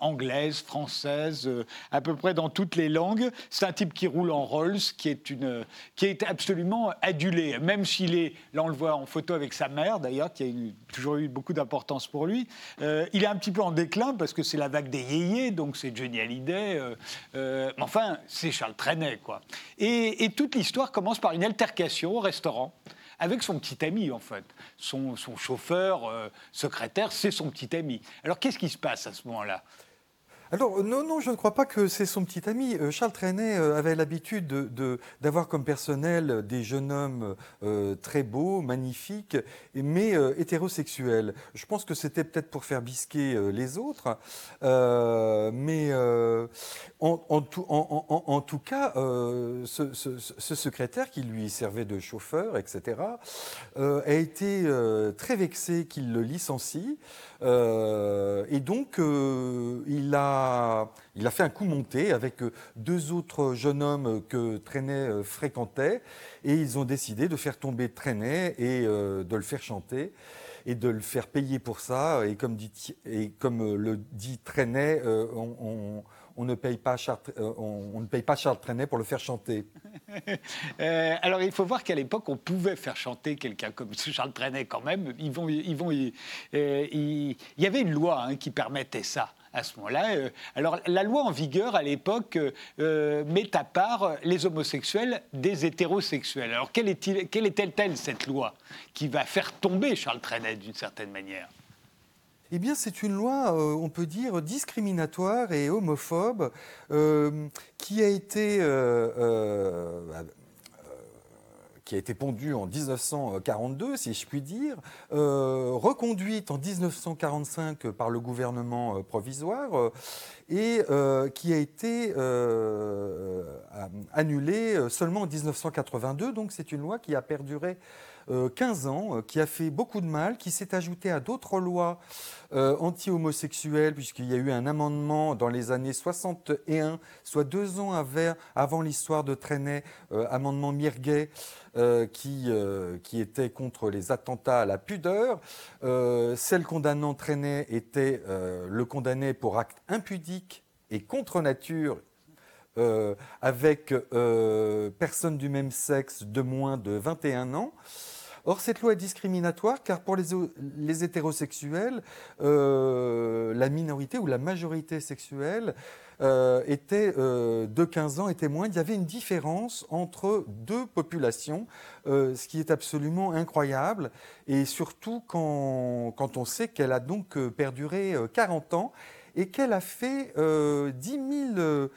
anglaises, françaises, à peu près dans toutes les langues. C'est un type qui roule en Rolls, qui est, absolument adulé, même s'il est, là on le voit en photo avec sa mère d'ailleurs, qui a toujours eu beaucoup d'importance pour lui. il est un petit peu en déclin parce que c'est la vague des yéyés, donc c'est Johnny Hallyday. Mais enfin, c'est Charles Trenet, quoi. Et, toute l'histoire commence par une altercation au restaurant avec son petit ami, en fait. Son, chauffeur, euh, secrétaire, c'est son petit ami. Alors, qu'est-ce qui se passe à ce moment-là? Alors, non, non, je ne crois pas que c'est son petit ami. Euh, Charles Trenet euh, avait l'habitude d'avoir comme personnel des jeunes hommes euh, très beaux, magnifiques, mais hétérosexuels. Je pense que c'était peut-être pour faire bisquer les autres, mais en, tout, cas, ce, secrétaire qui lui servait de chauffeur, etc., a été très vexé qu'il le licencie. Euh, et donc, euh, il, a, il a fait un coup monté avec deux autres jeunes hommes que Trenet euh, fréquentait, et ils ont décidé de faire tomber Trenet et de le faire chanter et de le faire payer pour ça. Et comme, dit, et comme le dit Trenet, on ne paye pas Charles, on, ne paye pas Charles Trenet pour le faire chanter. alors il faut voir qu'à l'époque on pouvait faire chanter quelqu'un comme Charles Trenet quand même. Vont, il y avait une loi hein, qui permettait ça à ce moment-là. Euh, alors, la loi en vigueur à l'époque euh, met à part les homosexuels des hétérosexuels. Alors, quelle est-elle, cette loi qui va faire tomber Charles Trenet d'une certaine manière? Eh bien, c'est une loi, euh, on peut dire, discriminatoire et homophobe, qui a été qui a été pondue en 1942, si je puis dire, euh, reconduite en 1945 par le gouvernement euh, provisoire euh, et qui a été annulée seulement en 1982. Donc c'est une loi qui a perduré 15 ans, qui a fait beaucoup de mal, qui s'est ajouté à d'autres lois anti-homosexuelles, puisqu'il y a eu un amendement dans les années 61, soit deux ans avant l'histoire de Trenet, amendement Mirguet, euh, qui, euh, qui était contre les attentats à la pudeur. Euh, celle condamnant traînait était le condamné pour acte impudique et contre nature avec personne du même sexe de moins de 21 ans. Or, cette loi est discriminatoire car pour les, hétérosexuels, la minorité ou la majorité sexuelle euh, était, euh, de 15 ans était moins. Il y avait une différence entre deux populations, euh, ce qui est absolument incroyable, et surtout quand, quand on sait qu'elle a donc perduré 40 ans et qu'elle a fait 10 000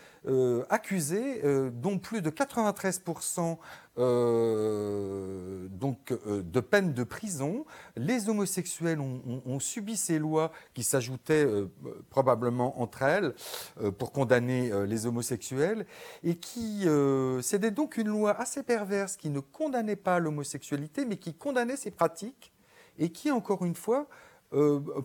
accusés, dont plus de 93% euh, donc, euh, de peine de prison. Les homosexuels ont, subi ces lois qui s'ajoutaient euh, probablement entre elles pour condamner les homosexuels et qui c'était donc une loi assez perverse qui ne condamnait pas l'homosexualité mais qui condamnait ces pratiques et qui, encore une fois,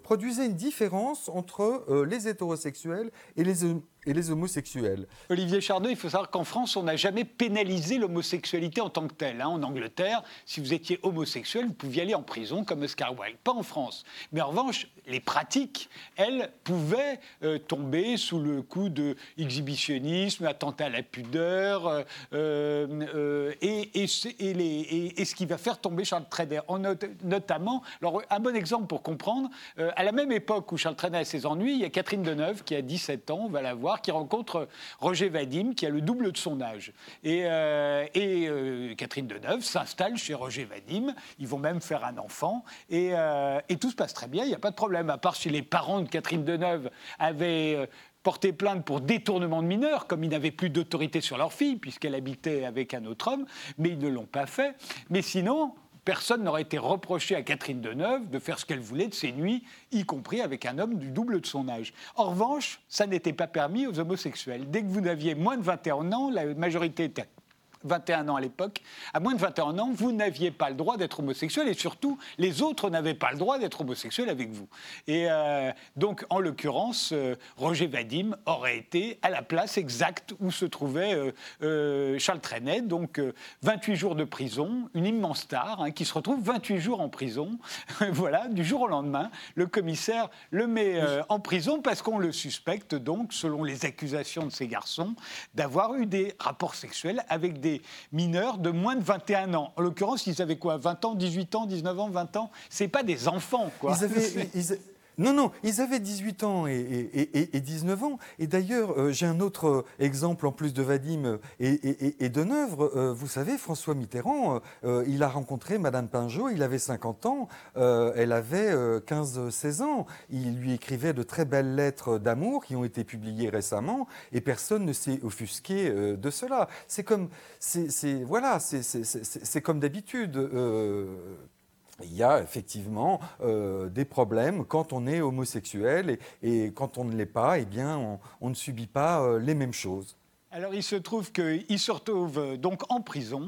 produisait une différence entre les hétérosexuels et les, et les homosexuels. Olivier Chardot, il faut savoir qu'en France, on n'a jamais pénalisé l'homosexualité en tant que telle. Hein. En Angleterre, si vous étiez homosexuel, vous pouviez aller en prison comme Oscar Wilde. Pas en France. Mais en revanche, les pratiques, elles, pouvaient euh, tomber sous le coup de exhibitionnisme, attentat à la pudeur, euh, euh, et, ce qui va faire tomber Charles Trenet. notamment, alors, un bon exemple pour comprendre, à la même époque où Charles Trenet a ses ennuis, il y a Catherine Deneuve qui a 17 ans, on va la voir, qui rencontre Roger Vadim, qui a le double de son âge. Et, Catherine Deneuve s'installe chez Roger Vadim. Ils vont même faire un enfant. Et tout se passe très bien, il n'y a pas de problème. À part si les parents de Catherine Deneuve avaient porté plainte pour détournement de mineurs, comme ils n'avaient plus d'autorité sur leur fille, puisqu'elle habitait avec un autre homme, mais ils ne l'ont pas fait. Mais sinon, personne n'aurait été reproché à Catherine Deneuve de faire ce qu'elle voulait de ses nuits, y compris avec un homme du double de son âge. En revanche, ça n'était pas permis aux homosexuels. Dès que vous n'aviez moins de 21 ans, la majorité était 21 ans à l'époque, à moins de 21 ans, vous n'aviez pas le droit d'être homosexuel et surtout, les autres n'avaient pas le droit d'être homosexuels avec vous. Et euh, donc, en l'occurrence, euh, Roger Vadim aurait été à la place exacte où se trouvait euh, Charles Trenet, donc 28 jours de prison, une immense star hein, qui se retrouve 28 jours en prison. voilà, du jour au lendemain, le commissaire le met en prison parce qu'on le suspecte donc, selon les accusations de ces garçons, d'avoir eu des rapports sexuels avec des mineurs de moins de 21 ans. En l'occurrence, ils avaient quoi 20 ans, 18 ans, 19 ans, 20 ans? C'est pas des enfants, quoi. Non, non, ils avaient 18 ans et, 19 ans. Et d'ailleurs, euh, j'ai un autre euh, exemple en plus de Vadim et, de Neuvre. Euh, vous savez, François Mitterrand, il a rencontré Madame Pinjot, il avait 50 ans, elle avait 15-16 ans. Il lui écrivait de très belles lettres d'amour qui ont été publiées récemment et personne ne s'est offusqué de cela. C'est comme, voilà, c'est comme d'habitude il y a effectivement euh, des problèmes quand on est homosexuel et, quand on ne l'est pas, eh bien, on, ne subit pas euh, les mêmes choses. Alors il se trouve qu'il se retrouve euh, donc en prison,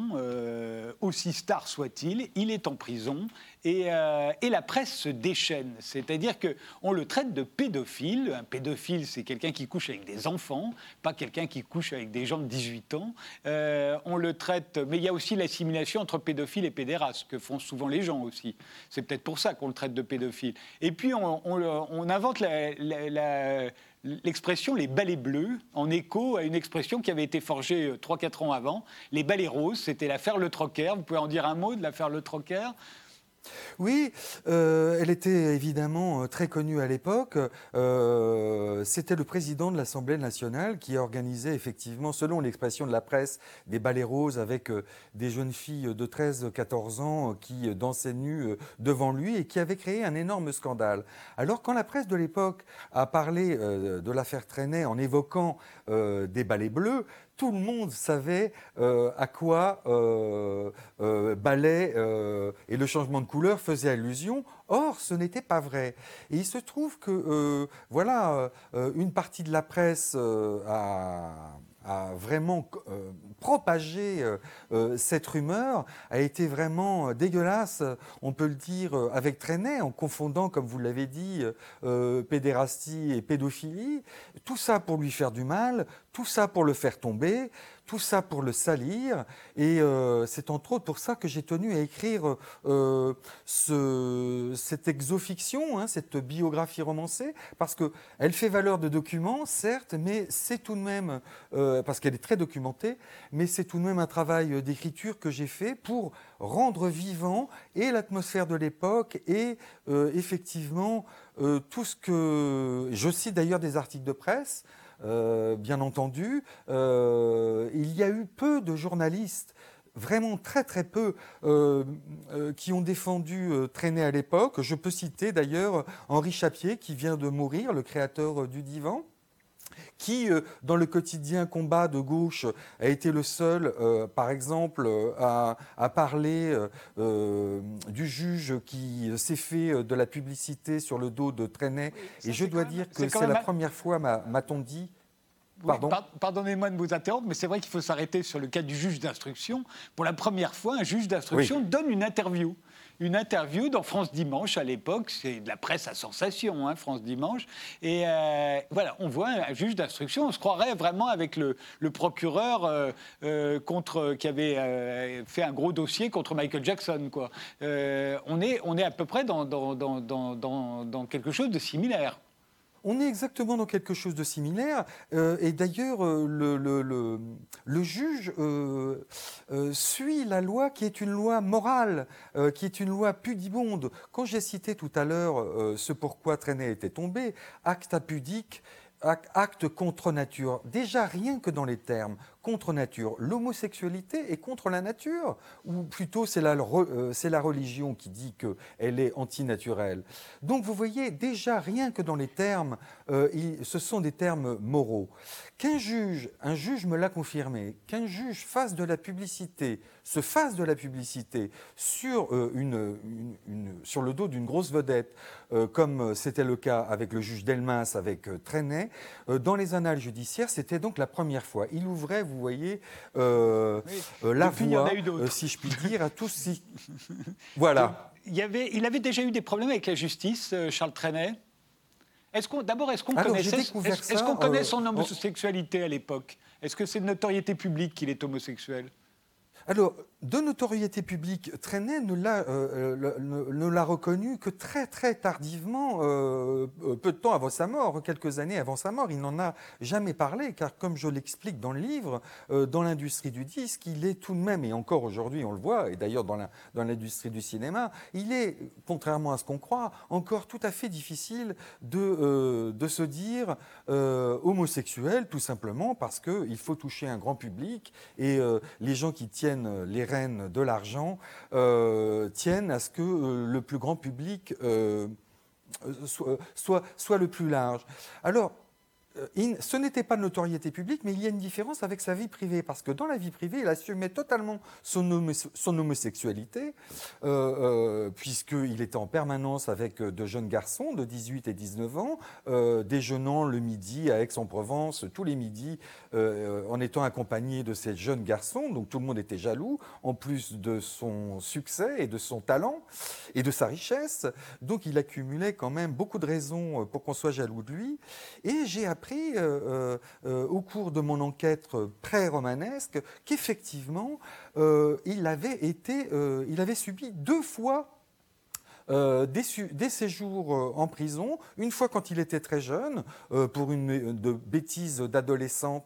aussi star soit-il, il est en prison euh, et, la presse se déchaîne. C'est-à-dire qu'on le traite de pédophile. Un pédophile, c'est quelqu'un qui couche avec des enfants, pas quelqu'un qui couche avec des gens de 18 ans. Euh, on le traite, mais il y a aussi l'assimilation entre pédophile et pédéraste, que font souvent les gens aussi. C'est peut-être pour ça qu'on le traite de pédophile. Et puis on, invente l'expression les balais bleus, en écho à une expression qui avait été forgée 3-4 euh, ans avant. Les balais roses, c'était l'affaire Le Troquer. Vous pouvez en dire un mot de l'affaire Le Troquer oui, euh, elle était évidemment euh, très connue à l'époque. Euh, c'était le président de l'Assemblée nationale qui organisait effectivement, selon l'expression de la presse, des ballets roses avec des jeunes filles de 13-14 ans qui dansaient nues devant lui et qui avait créé un énorme scandale. Alors quand la presse de l'époque a parlé de l'affaire Trenet en évoquant des ballets bleus, tout le monde savait euh, à quoi euh, euh, ballet et le changement de couleur faisaient allusion. Or, ce n'était pas vrai. Et il se trouve que, voilà, une partie de la presse a a vraiment euh, propagé euh, euh, cette rumeur, a été vraiment dégueulasse, on peut le dire, avec traînée, en confondant, comme vous l'avez dit, pédérastie et pédophilie. Tout ça pour lui faire du mal, tout ça pour le faire tomber, tout ça pour le salir. Et euh, c'est entre autres pour ça que j'ai tenu à écrire euh, ce, cette exofiction, hein, cette biographie romancée, parce qu'elle fait valeur de document, certes, mais c'est tout de même, euh, parce qu'elle est très documentée, mais c'est tout de même un travail d'écriture que j'ai fait pour rendre vivant et l'atmosphère de l'époque et effectivement tout ce que... Je cite d'ailleurs des articles de presse. Euh, bien entendu. Euh, il y a eu peu de journalistes vraiment très très peu euh, qui ont défendu Traîner à l'époque. Je peux citer d'ailleurs Henri Chapier qui vient de mourir, le créateur du divan qui, dans le quotidien combat de gauche, a été le seul, par exemple, à, parler du juge qui s'est fait de la publicité sur le dos de Trenet. Et je dois dire que c'est la première fois, m'a-t-on dit, Pardonnez-moi de vous interrompre, mais c'est vrai qu'il faut s'arrêter sur le cas du juge d'instruction. Pour la première fois, un juge d'instruction donne une interview. Une interview dans France Dimanche à l'époque, c'est de la presse à sensation, hein, France Dimanche. Et euh, voilà, on voit un juge d'instruction, on se croirait vraiment avec le, procureur euh, euh, contre, qui avait fait un gros dossier contre Michael Jackson. Quoi. on, est, on est à peu près dans, dans, dans, dans quelque chose de similaire. On est exactement dans quelque chose de similaire. Euh, et d'ailleurs, euh, le, juge euh, suit la loi qui est une loi morale, qui est une loi pudibonde. Quand j'ai cité tout à l'heure ce pourquoi Traîner était tombé, acte pudique, acte contre nature. Déjà, rien que dans les termes, contre nature. L'homosexualité est contre la nature Ou plutôt c'est la, euh, religion qui dit qu'elle est antinaturelle Donc vous voyez, déjà rien que dans les termes, euh, ce sont des termes moraux. Qu'un juge, un juge me l'a confirmé, qu'un juge fasse de la publicité, se fasse de la publicité sur, euh, une, sur le dos d'une grosse vedette, comme c'était le cas avec le juge Delmas, avec Trenet, dans les annales judiciaires, c'était donc la première fois. Il ouvrait, vous voyez, euh, euh, la voie, euh, si je puis dire, à tous. Si... voilà. Il, y avait, il avait déjà eu des problèmes avec la justice, Charles Trenet? Est-ce qu'on, d'abord, est-ce qu'on connaissait, est-ce, qu'on connaît son homosexualité à l'époque? Est-ce que c'est de notoriété publique qu'il est homosexuel? Alors, de notoriété publique, Trenet ne l'a, euh, euh, reconnu que très très tardivement, euh, peu de temps avant sa mort, quelques années avant sa mort. Il n'en a jamais parlé, car comme je l'explique dans le livre, dans l'industrie du disque, il est tout de même, et encore aujourd'hui on le voit, et d'ailleurs dans, l'industrie du cinéma, il est, contrairement à ce qu'on croit, encore tout à fait difficile de, se dire homosexuel, tout simplement parce qu'il faut toucher un grand public, et les gens qui tiennent les de l'argent euh, tiennent à ce que euh, le plus grand public euh, soit, soit, soit, le plus large. Alors, euh, ce n'était pas de notoriété publique, mais il y a une différence avec sa vie privée, parce que dans la vie privée, il assumait totalement son, homosexualité, euh, euh, puisqu'il était en permanence avec de jeunes garçons de 18 et 19 ans, déjeunant le midi à Aix-en-Provence tous les midis, en étant accompagné de ces jeunes garçons, donc tout le monde était jaloux, en plus de son succès et de son talent et de sa richesse. Donc il accumulait quand même beaucoup de raisons pour qu'on soit jaloux de lui. Et j'ai appris euh, euh, euh, au cours de mon enquête pré-romanesque qu'effectivement, il avait il avait subi deux fois des, séjours en prison, une fois quand il était très jeune, pour une de bêtises d'adolescent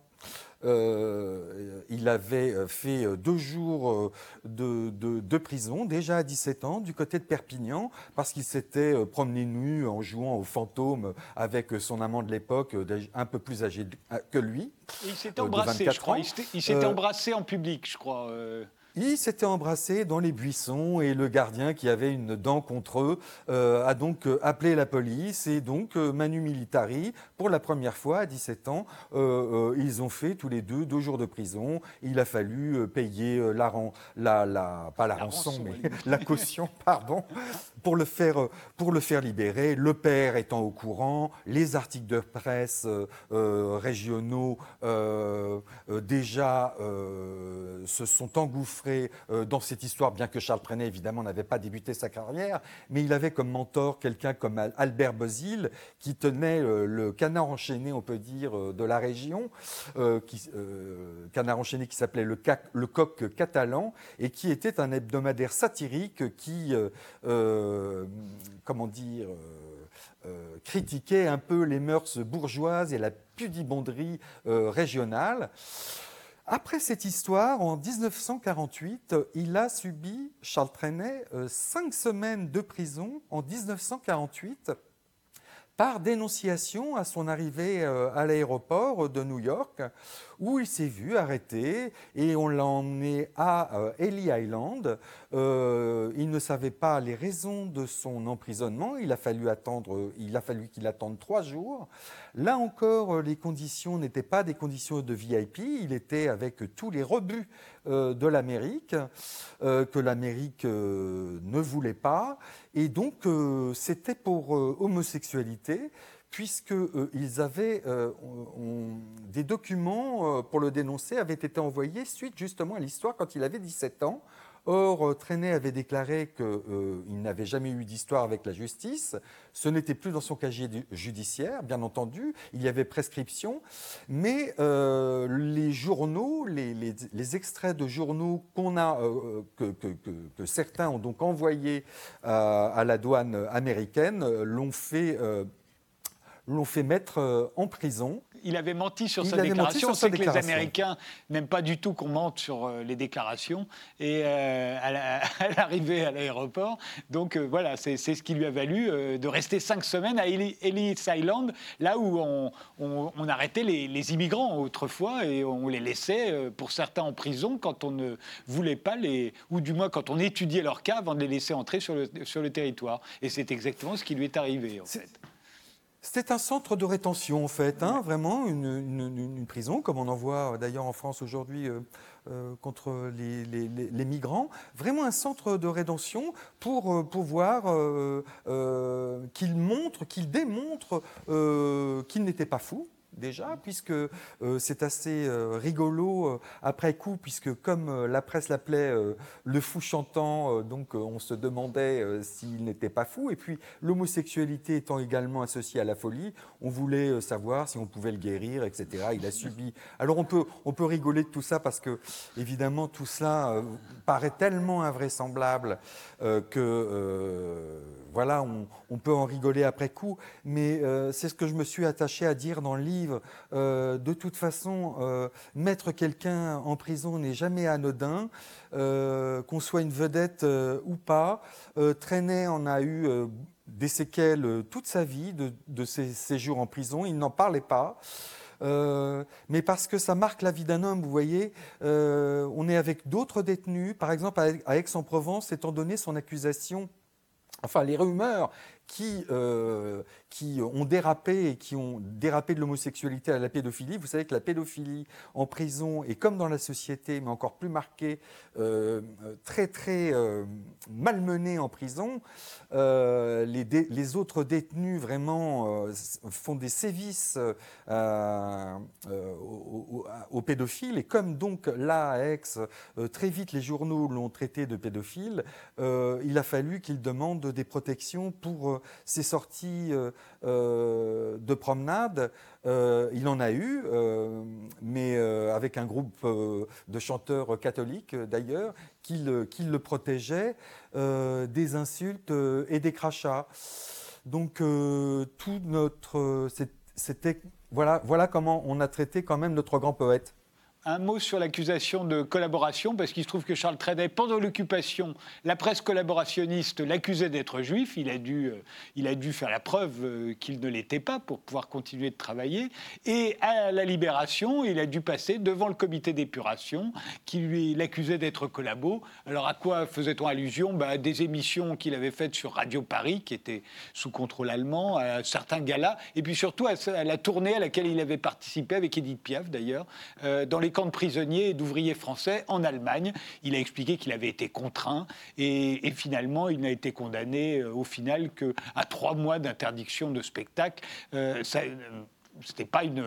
euh, il avait euh, fait euh, deux jours de, prison, déjà à 17 ans, du côté de Perpignan, parce qu'il s'était promené nu en jouant aux fantômes avec son amant de l'époque, un peu plus âgé que lui. il s'était embrassé, je crois. Il s'était embrassé en public, je crois. Ils s'étaient embrassés dans les buissons et le gardien qui avait une dent contre eux euh, a donc euh, appelé la police et donc euh, Manu Militari, pour la première fois à 17 ans, ils ont fait tous les deux deux jours de prison. Il a fallu payer la, la, la, pas la, rançon, mais la caution, pardon, pour le faire pour le faire libérer. Le père étant au courant, les articles de presse régionaux déjà se sont engouffrés euh, dans cette histoire, bien que Charles Trenet, évidemment, n'avait pas débuté sa carrière, mais il avait comme mentor quelqu'un comme Albert Bozil, qui tenait euh, le canard enchaîné, on peut dire, euh, de la région, qui, canard enchaîné qui s'appelait le, Coq catalan, et qui était un hebdomadaire satirique qui, comment dire, critiquait un peu les mœurs bourgeoises et la pudibonderie régionale. Après cette histoire, en 1948, il a subi, Charles Trenet, euh, cinq semaines de prison en 1948 par dénonciation à son arrivée euh, à l'aéroport de New York, où il s'est vu arrêté et on l'a emmené à euh, Ellie Island. Euh, il ne savait pas les raisons de son emprisonnement. Il a fallu attendre, il a fallu qu'il attende trois jours. Là encore, les conditions n'étaient pas des conditions de VIP. Il était avec tous les rebuts de l'Amérique que l'Amérique ne voulait pas. Et donc, c'était pour homosexualité puisqu'ils euh, avaient euh, des documents euh, pour le dénoncer avaient été envoyés suite justement à l'histoire quand il avait 17 ans. Or, Trenet avait déclaré qu'il n'avait jamais eu d'histoire avec la justice. Ce n'était plus dans son casier judiciaire, bien entendu. Il y avait prescription. Mais les journaux, les, extraits de journaux qu'on a, que, certains ont donc envoyés à la douane américaine l'ont fait l'ont fait mettre euh, en prison. Il avait menti sur sa déclaration. On sait que les Américains n'aiment pas du tout qu'on mente sur euh, les déclarations. Et euh, à l'arrivée à l'aéroport, donc voilà, c'est ce qui lui a valu de rester cinq semaines à Ellis Island, là où on, arrêtait les, immigrants autrefois et on les laissait, pour certains, en prison quand on ne voulait pas les, ou du moins quand on étudiait leur cas avant de les laisser entrer sur le, sur le territoire. Et c'est exactement ce qui lui est arrivé en fait. C'était un centre de rétention, en fait, hein, vraiment, une, prison, comme on en voit d'ailleurs en France aujourd'hui euh, euh, contre les, migrants. Vraiment un centre de rétention pour euh, pouvoir qu'il montre, qu'il démontre qu'il n'était pas fou, déjà, puisque euh, c'est assez euh, rigolo euh, après coup, puisque comme la presse l'appelait le fou chantant, donc on se demandait s'il n'était pas fou. Et puis l'homosexualité étant également associée à la folie, on voulait savoir si on pouvait le guérir, etc. Il a subi. Alors on peut, on peut rigoler de tout ça parce que évidemment tout cela paraît tellement invraisemblable que voilà, on, peut en rigoler après coup, mais c'est ce que je me suis attaché à dire dans le livre. Euh, de toute façon, euh, mettre quelqu'un en prison n'est jamais anodin, qu'on soit une vedette ou pas. Trenet en a eu des séquelles toute sa vie de, ses séjours en prison, il n'en parlait pas. mais parce que ça marque la vie d'un homme, vous voyez. on est avec d'autres détenus, par exemple à Aix-en-Provence, étant donné son accusation Enfin, les rumeurs qui, euh, qui ont dérapé et qui ont dérapé de l'homosexualité à la pédophilie. Vous savez que la pédophilie en prison est comme dans la société, mais encore plus marquée, euh, très très euh, malmenée en prison. Les, les, autres détenus vraiment font des sévices aux, pédophiles. Et comme donc là, à Aix, très vite les journaux l'ont traité de pédophile, il a fallu qu'ils demandent des protections pour ses sorties euh, euh, de promenade, euh, il en a eu, mais avec un groupe de chanteurs catholiques d'ailleurs, qui le, qui protégeait des insultes et des crachats. Donc tout notre, c'était voilà, voilà comment on a traité quand même notre grand poète. Un mot sur l'accusation de collaboration, parce qu'il se trouve que Charles Trenet, pendant l'occupation, la presse collaborationniste l'accusait d'être juif. Il a, dû, euh, il a dû faire la preuve euh, qu'il ne l'était pas pour pouvoir continuer de travailler. Et à la libération, il a dû passer devant le comité d'épuration qui lui l'accusait d'être collabo. Alors à quoi faisait-on allusion? Bah, À des émissions qu'il avait faites sur Radio Paris, qui étaient sous contrôle allemand, à certains galas, et puis surtout à, la tournée à laquelle il avait participé avec Edith Piaf d'ailleurs, euh, dans les de prisonniers et d'ouvriers français en Allemagne. Il a expliqué qu'il avait été contraint et, finalement, il n'a été condamné euh, au final qu'à trois mois d'interdiction de spectacle. Euh, ça, c'était pas une,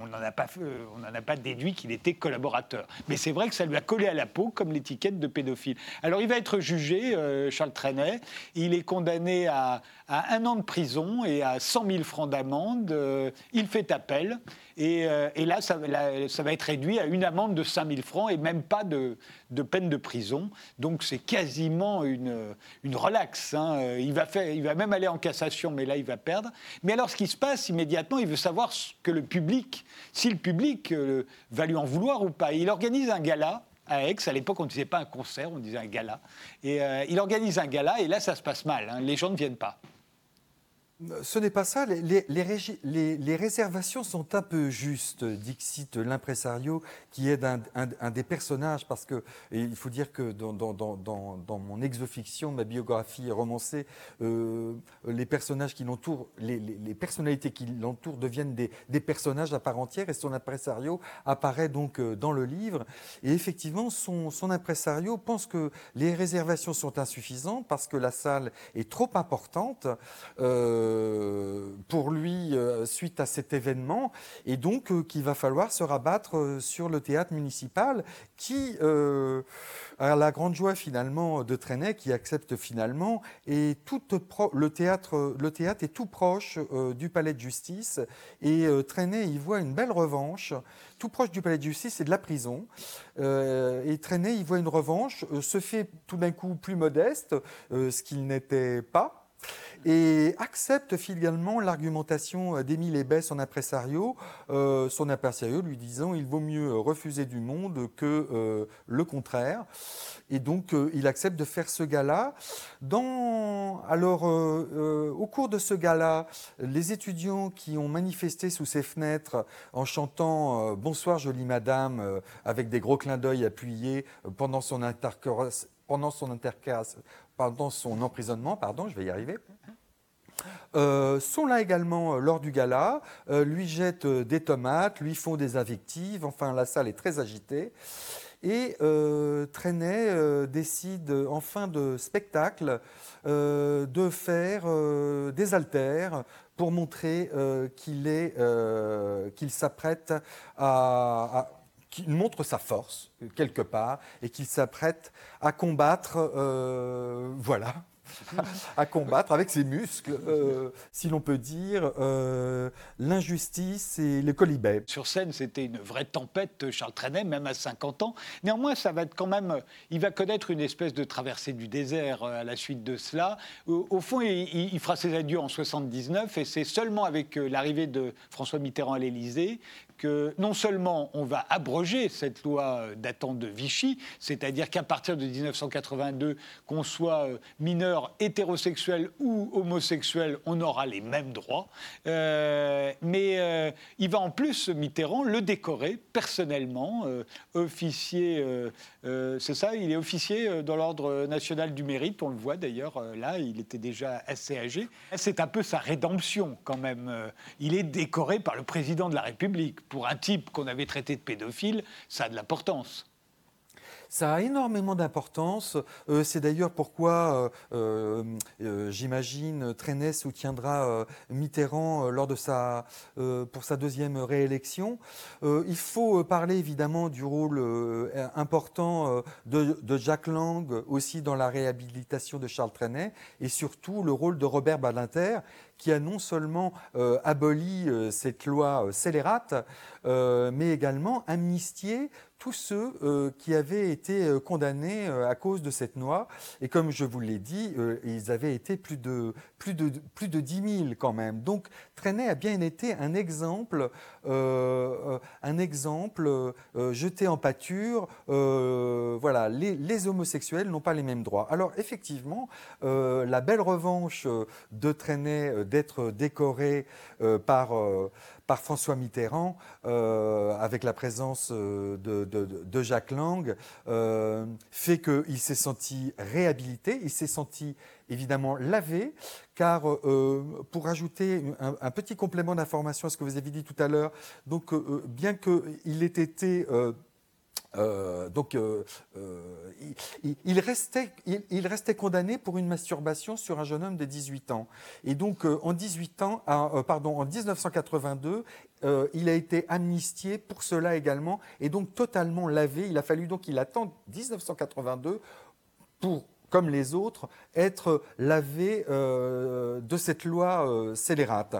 on n'en a pas, on n'en a pas déduit qu'il était collaborateur. Mais c'est vrai que ça lui a collé à la peau comme l'étiquette de pédophile. Alors il va être jugé, euh, Charles Trenet. Il est condamné à, un an de prison et à 100 000 francs d'amende. Euh, il fait appel et, euh, là, ça, va être réduit à une amende de 5 000 francs et même pas de, peine de prison. Donc c'est quasiment une, une relaxe. Hein. Il va faire, il va même aller en cassation, mais là il va perdre. Mais alors ce qui se passe immédiatement, il veut savoir que le public, si le public euh, va lui en vouloir ou pas. Il organise un gala à Aix. À l'époque, on ne disait pas un concert, on disait un gala. Et il organise un gala, et là, ça se passe mal. Hein. les gens ne viennent pas. Ce n'est pas ça. Les, réservations sont un peu justes, Dixit, l'impresario, qui est un, des personnages, parce que il faut dire que dans, mon exofiction, ma biographie romancée, euh, les personnages qui l'entourent, les, personnalités qui l'entourent deviennent des, personnages à part entière, et son impresario apparaît donc euh, dans le livre. Et effectivement, son, son impresario pense que les réservations sont insuffisantes parce que la salle est trop importante. Euh, pour lui euh, suite à cet événement, et donc euh, qu'il va falloir se rabattre sur le théâtre municipal qui, a la grande joie finalement de Trenet, qui accepte finalement, et tout le, théâtre, le théâtre est tout proche du palais de justice, et Trenet y voit une belle revanche, tout proche du palais de justice et de la prison, et Trenet y voit une revanche, se fait tout d'un coup plus modeste, ce qu'il n'était pas, et accepte finalement l'argumentation d'Émile Hébet, son impresario, euh, son impresario lui disant il vaut mieux refuser du monde que euh, le contraire. Et donc euh, il accepte de faire ce gala. Dans, alors, au cours de ce gala, les étudiants qui ont manifesté sous ses fenêtres en chantant Bonsoir jolie madame avec des gros clins d'œil appuyés pendant son pendant son pendant son emprisonnement, pardon, je vais y arriver. Euh, sont là également euh, lors du gala, euh, lui jettent des tomates, lui font des invectives, enfin la salle est très agitée. Et Trenet décide en fin de spectacle de faire des haltères pour montrer qu'il qu'il s'apprête à, qu'il montre sa force quelque part et qu'il s'apprête à combattre, voilà, à combattre avec ses muscles, euh, si l'on peut dire, euh, l'injustice et le colibet. Sur scène, c'était une vraie tempête, Charles Trenet, même à 50 ans. Néanmoins, ça va être quand même. Il va connaître une espèce de traversée du désert euh, à la suite de cela. Au, fond, il, fera ses adieux en 79 et c'est seulement avec l'arrivée de François Mitterrand à l'Élysée que non seulement on va abroger cette loi datant de Vichy, c'est-à-dire qu'à partir de 1982, qu'on soit euh, mineur hétérosexuel ou homosexuel, on aura les mêmes droits. Euh, mais euh, il va en plus, Mitterrand, le décorer personnellement, officier, c'est ça, il est officier dans l'ordre national du mérite, on le voit d'ailleurs là, il était déjà assez âgé. C'est un peu sa rédemption quand même. Il est décoré par le président de la République pour un type qu'on avait traité de pédophile, ça a de l'importance. Ça a énormément d'importance. Euh, c'est d'ailleurs pourquoi, euh, euh, j'imagine, Trenet soutiendra Mitterrand lors de sa, pour sa deuxième réélection. il faut parler évidemment du rôle important de, Jacques Lang aussi dans la réhabilitation de Charles Trenet et surtout le rôle de Robert Badinter qui a non seulement aboli cette loi scélérate, mais également amnistié tous ceux euh, qui avaient été euh, condamnés euh, à cause de cette loi. Et comme je vous l'ai dit, ils avaient été plus de, plus, de, plus de 10 000 quand même. Donc Trenet a bien été un exemple, un exemple jeté en pâture. voilà, les, homosexuels n'ont pas les mêmes droits. Alors effectivement, la belle revanche de Trenet d'être décoré par François Mitterrand, euh, avec la présence euh, de, Jacques Lang, euh, fait qu'il s'est senti réhabilité, il s'est senti évidemment lavé, car pour ajouter un, petit complément d'information à ce que vous avez dit tout à l'heure, donc bien qu'il ait été euh, donc, euh, euh, il, restait, il, restait, condamné pour une masturbation sur un jeune homme de 18 ans. Et donc, en 18 ans, pardon, en 1982, il a été amnistié pour cela également, et donc totalement lavé. Il a fallu donc qu'il attende 1982 pour comme les autres, être lavé de cette loi scélérate.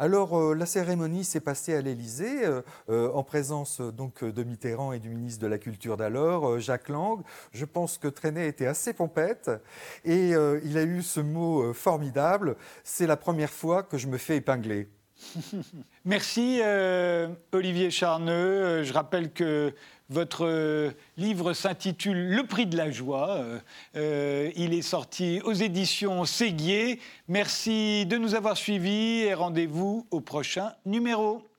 Alors euh, la cérémonie s'est passée à l'Élysée euh, euh, en présence donc de Mitterrand et du ministre de la Culture d'alors, Jacques Lang. Je pense que Trenet était assez pompette et il a eu ce mot formidable. C'est la première fois que je me fais épingler. Merci Olivier Charneux. Je rappelle que Votre livre s'intitule Le prix de la joie. il est sorti aux éditions Séguier. Merci de nous avoir suivis et rendez-vous au prochain numéro.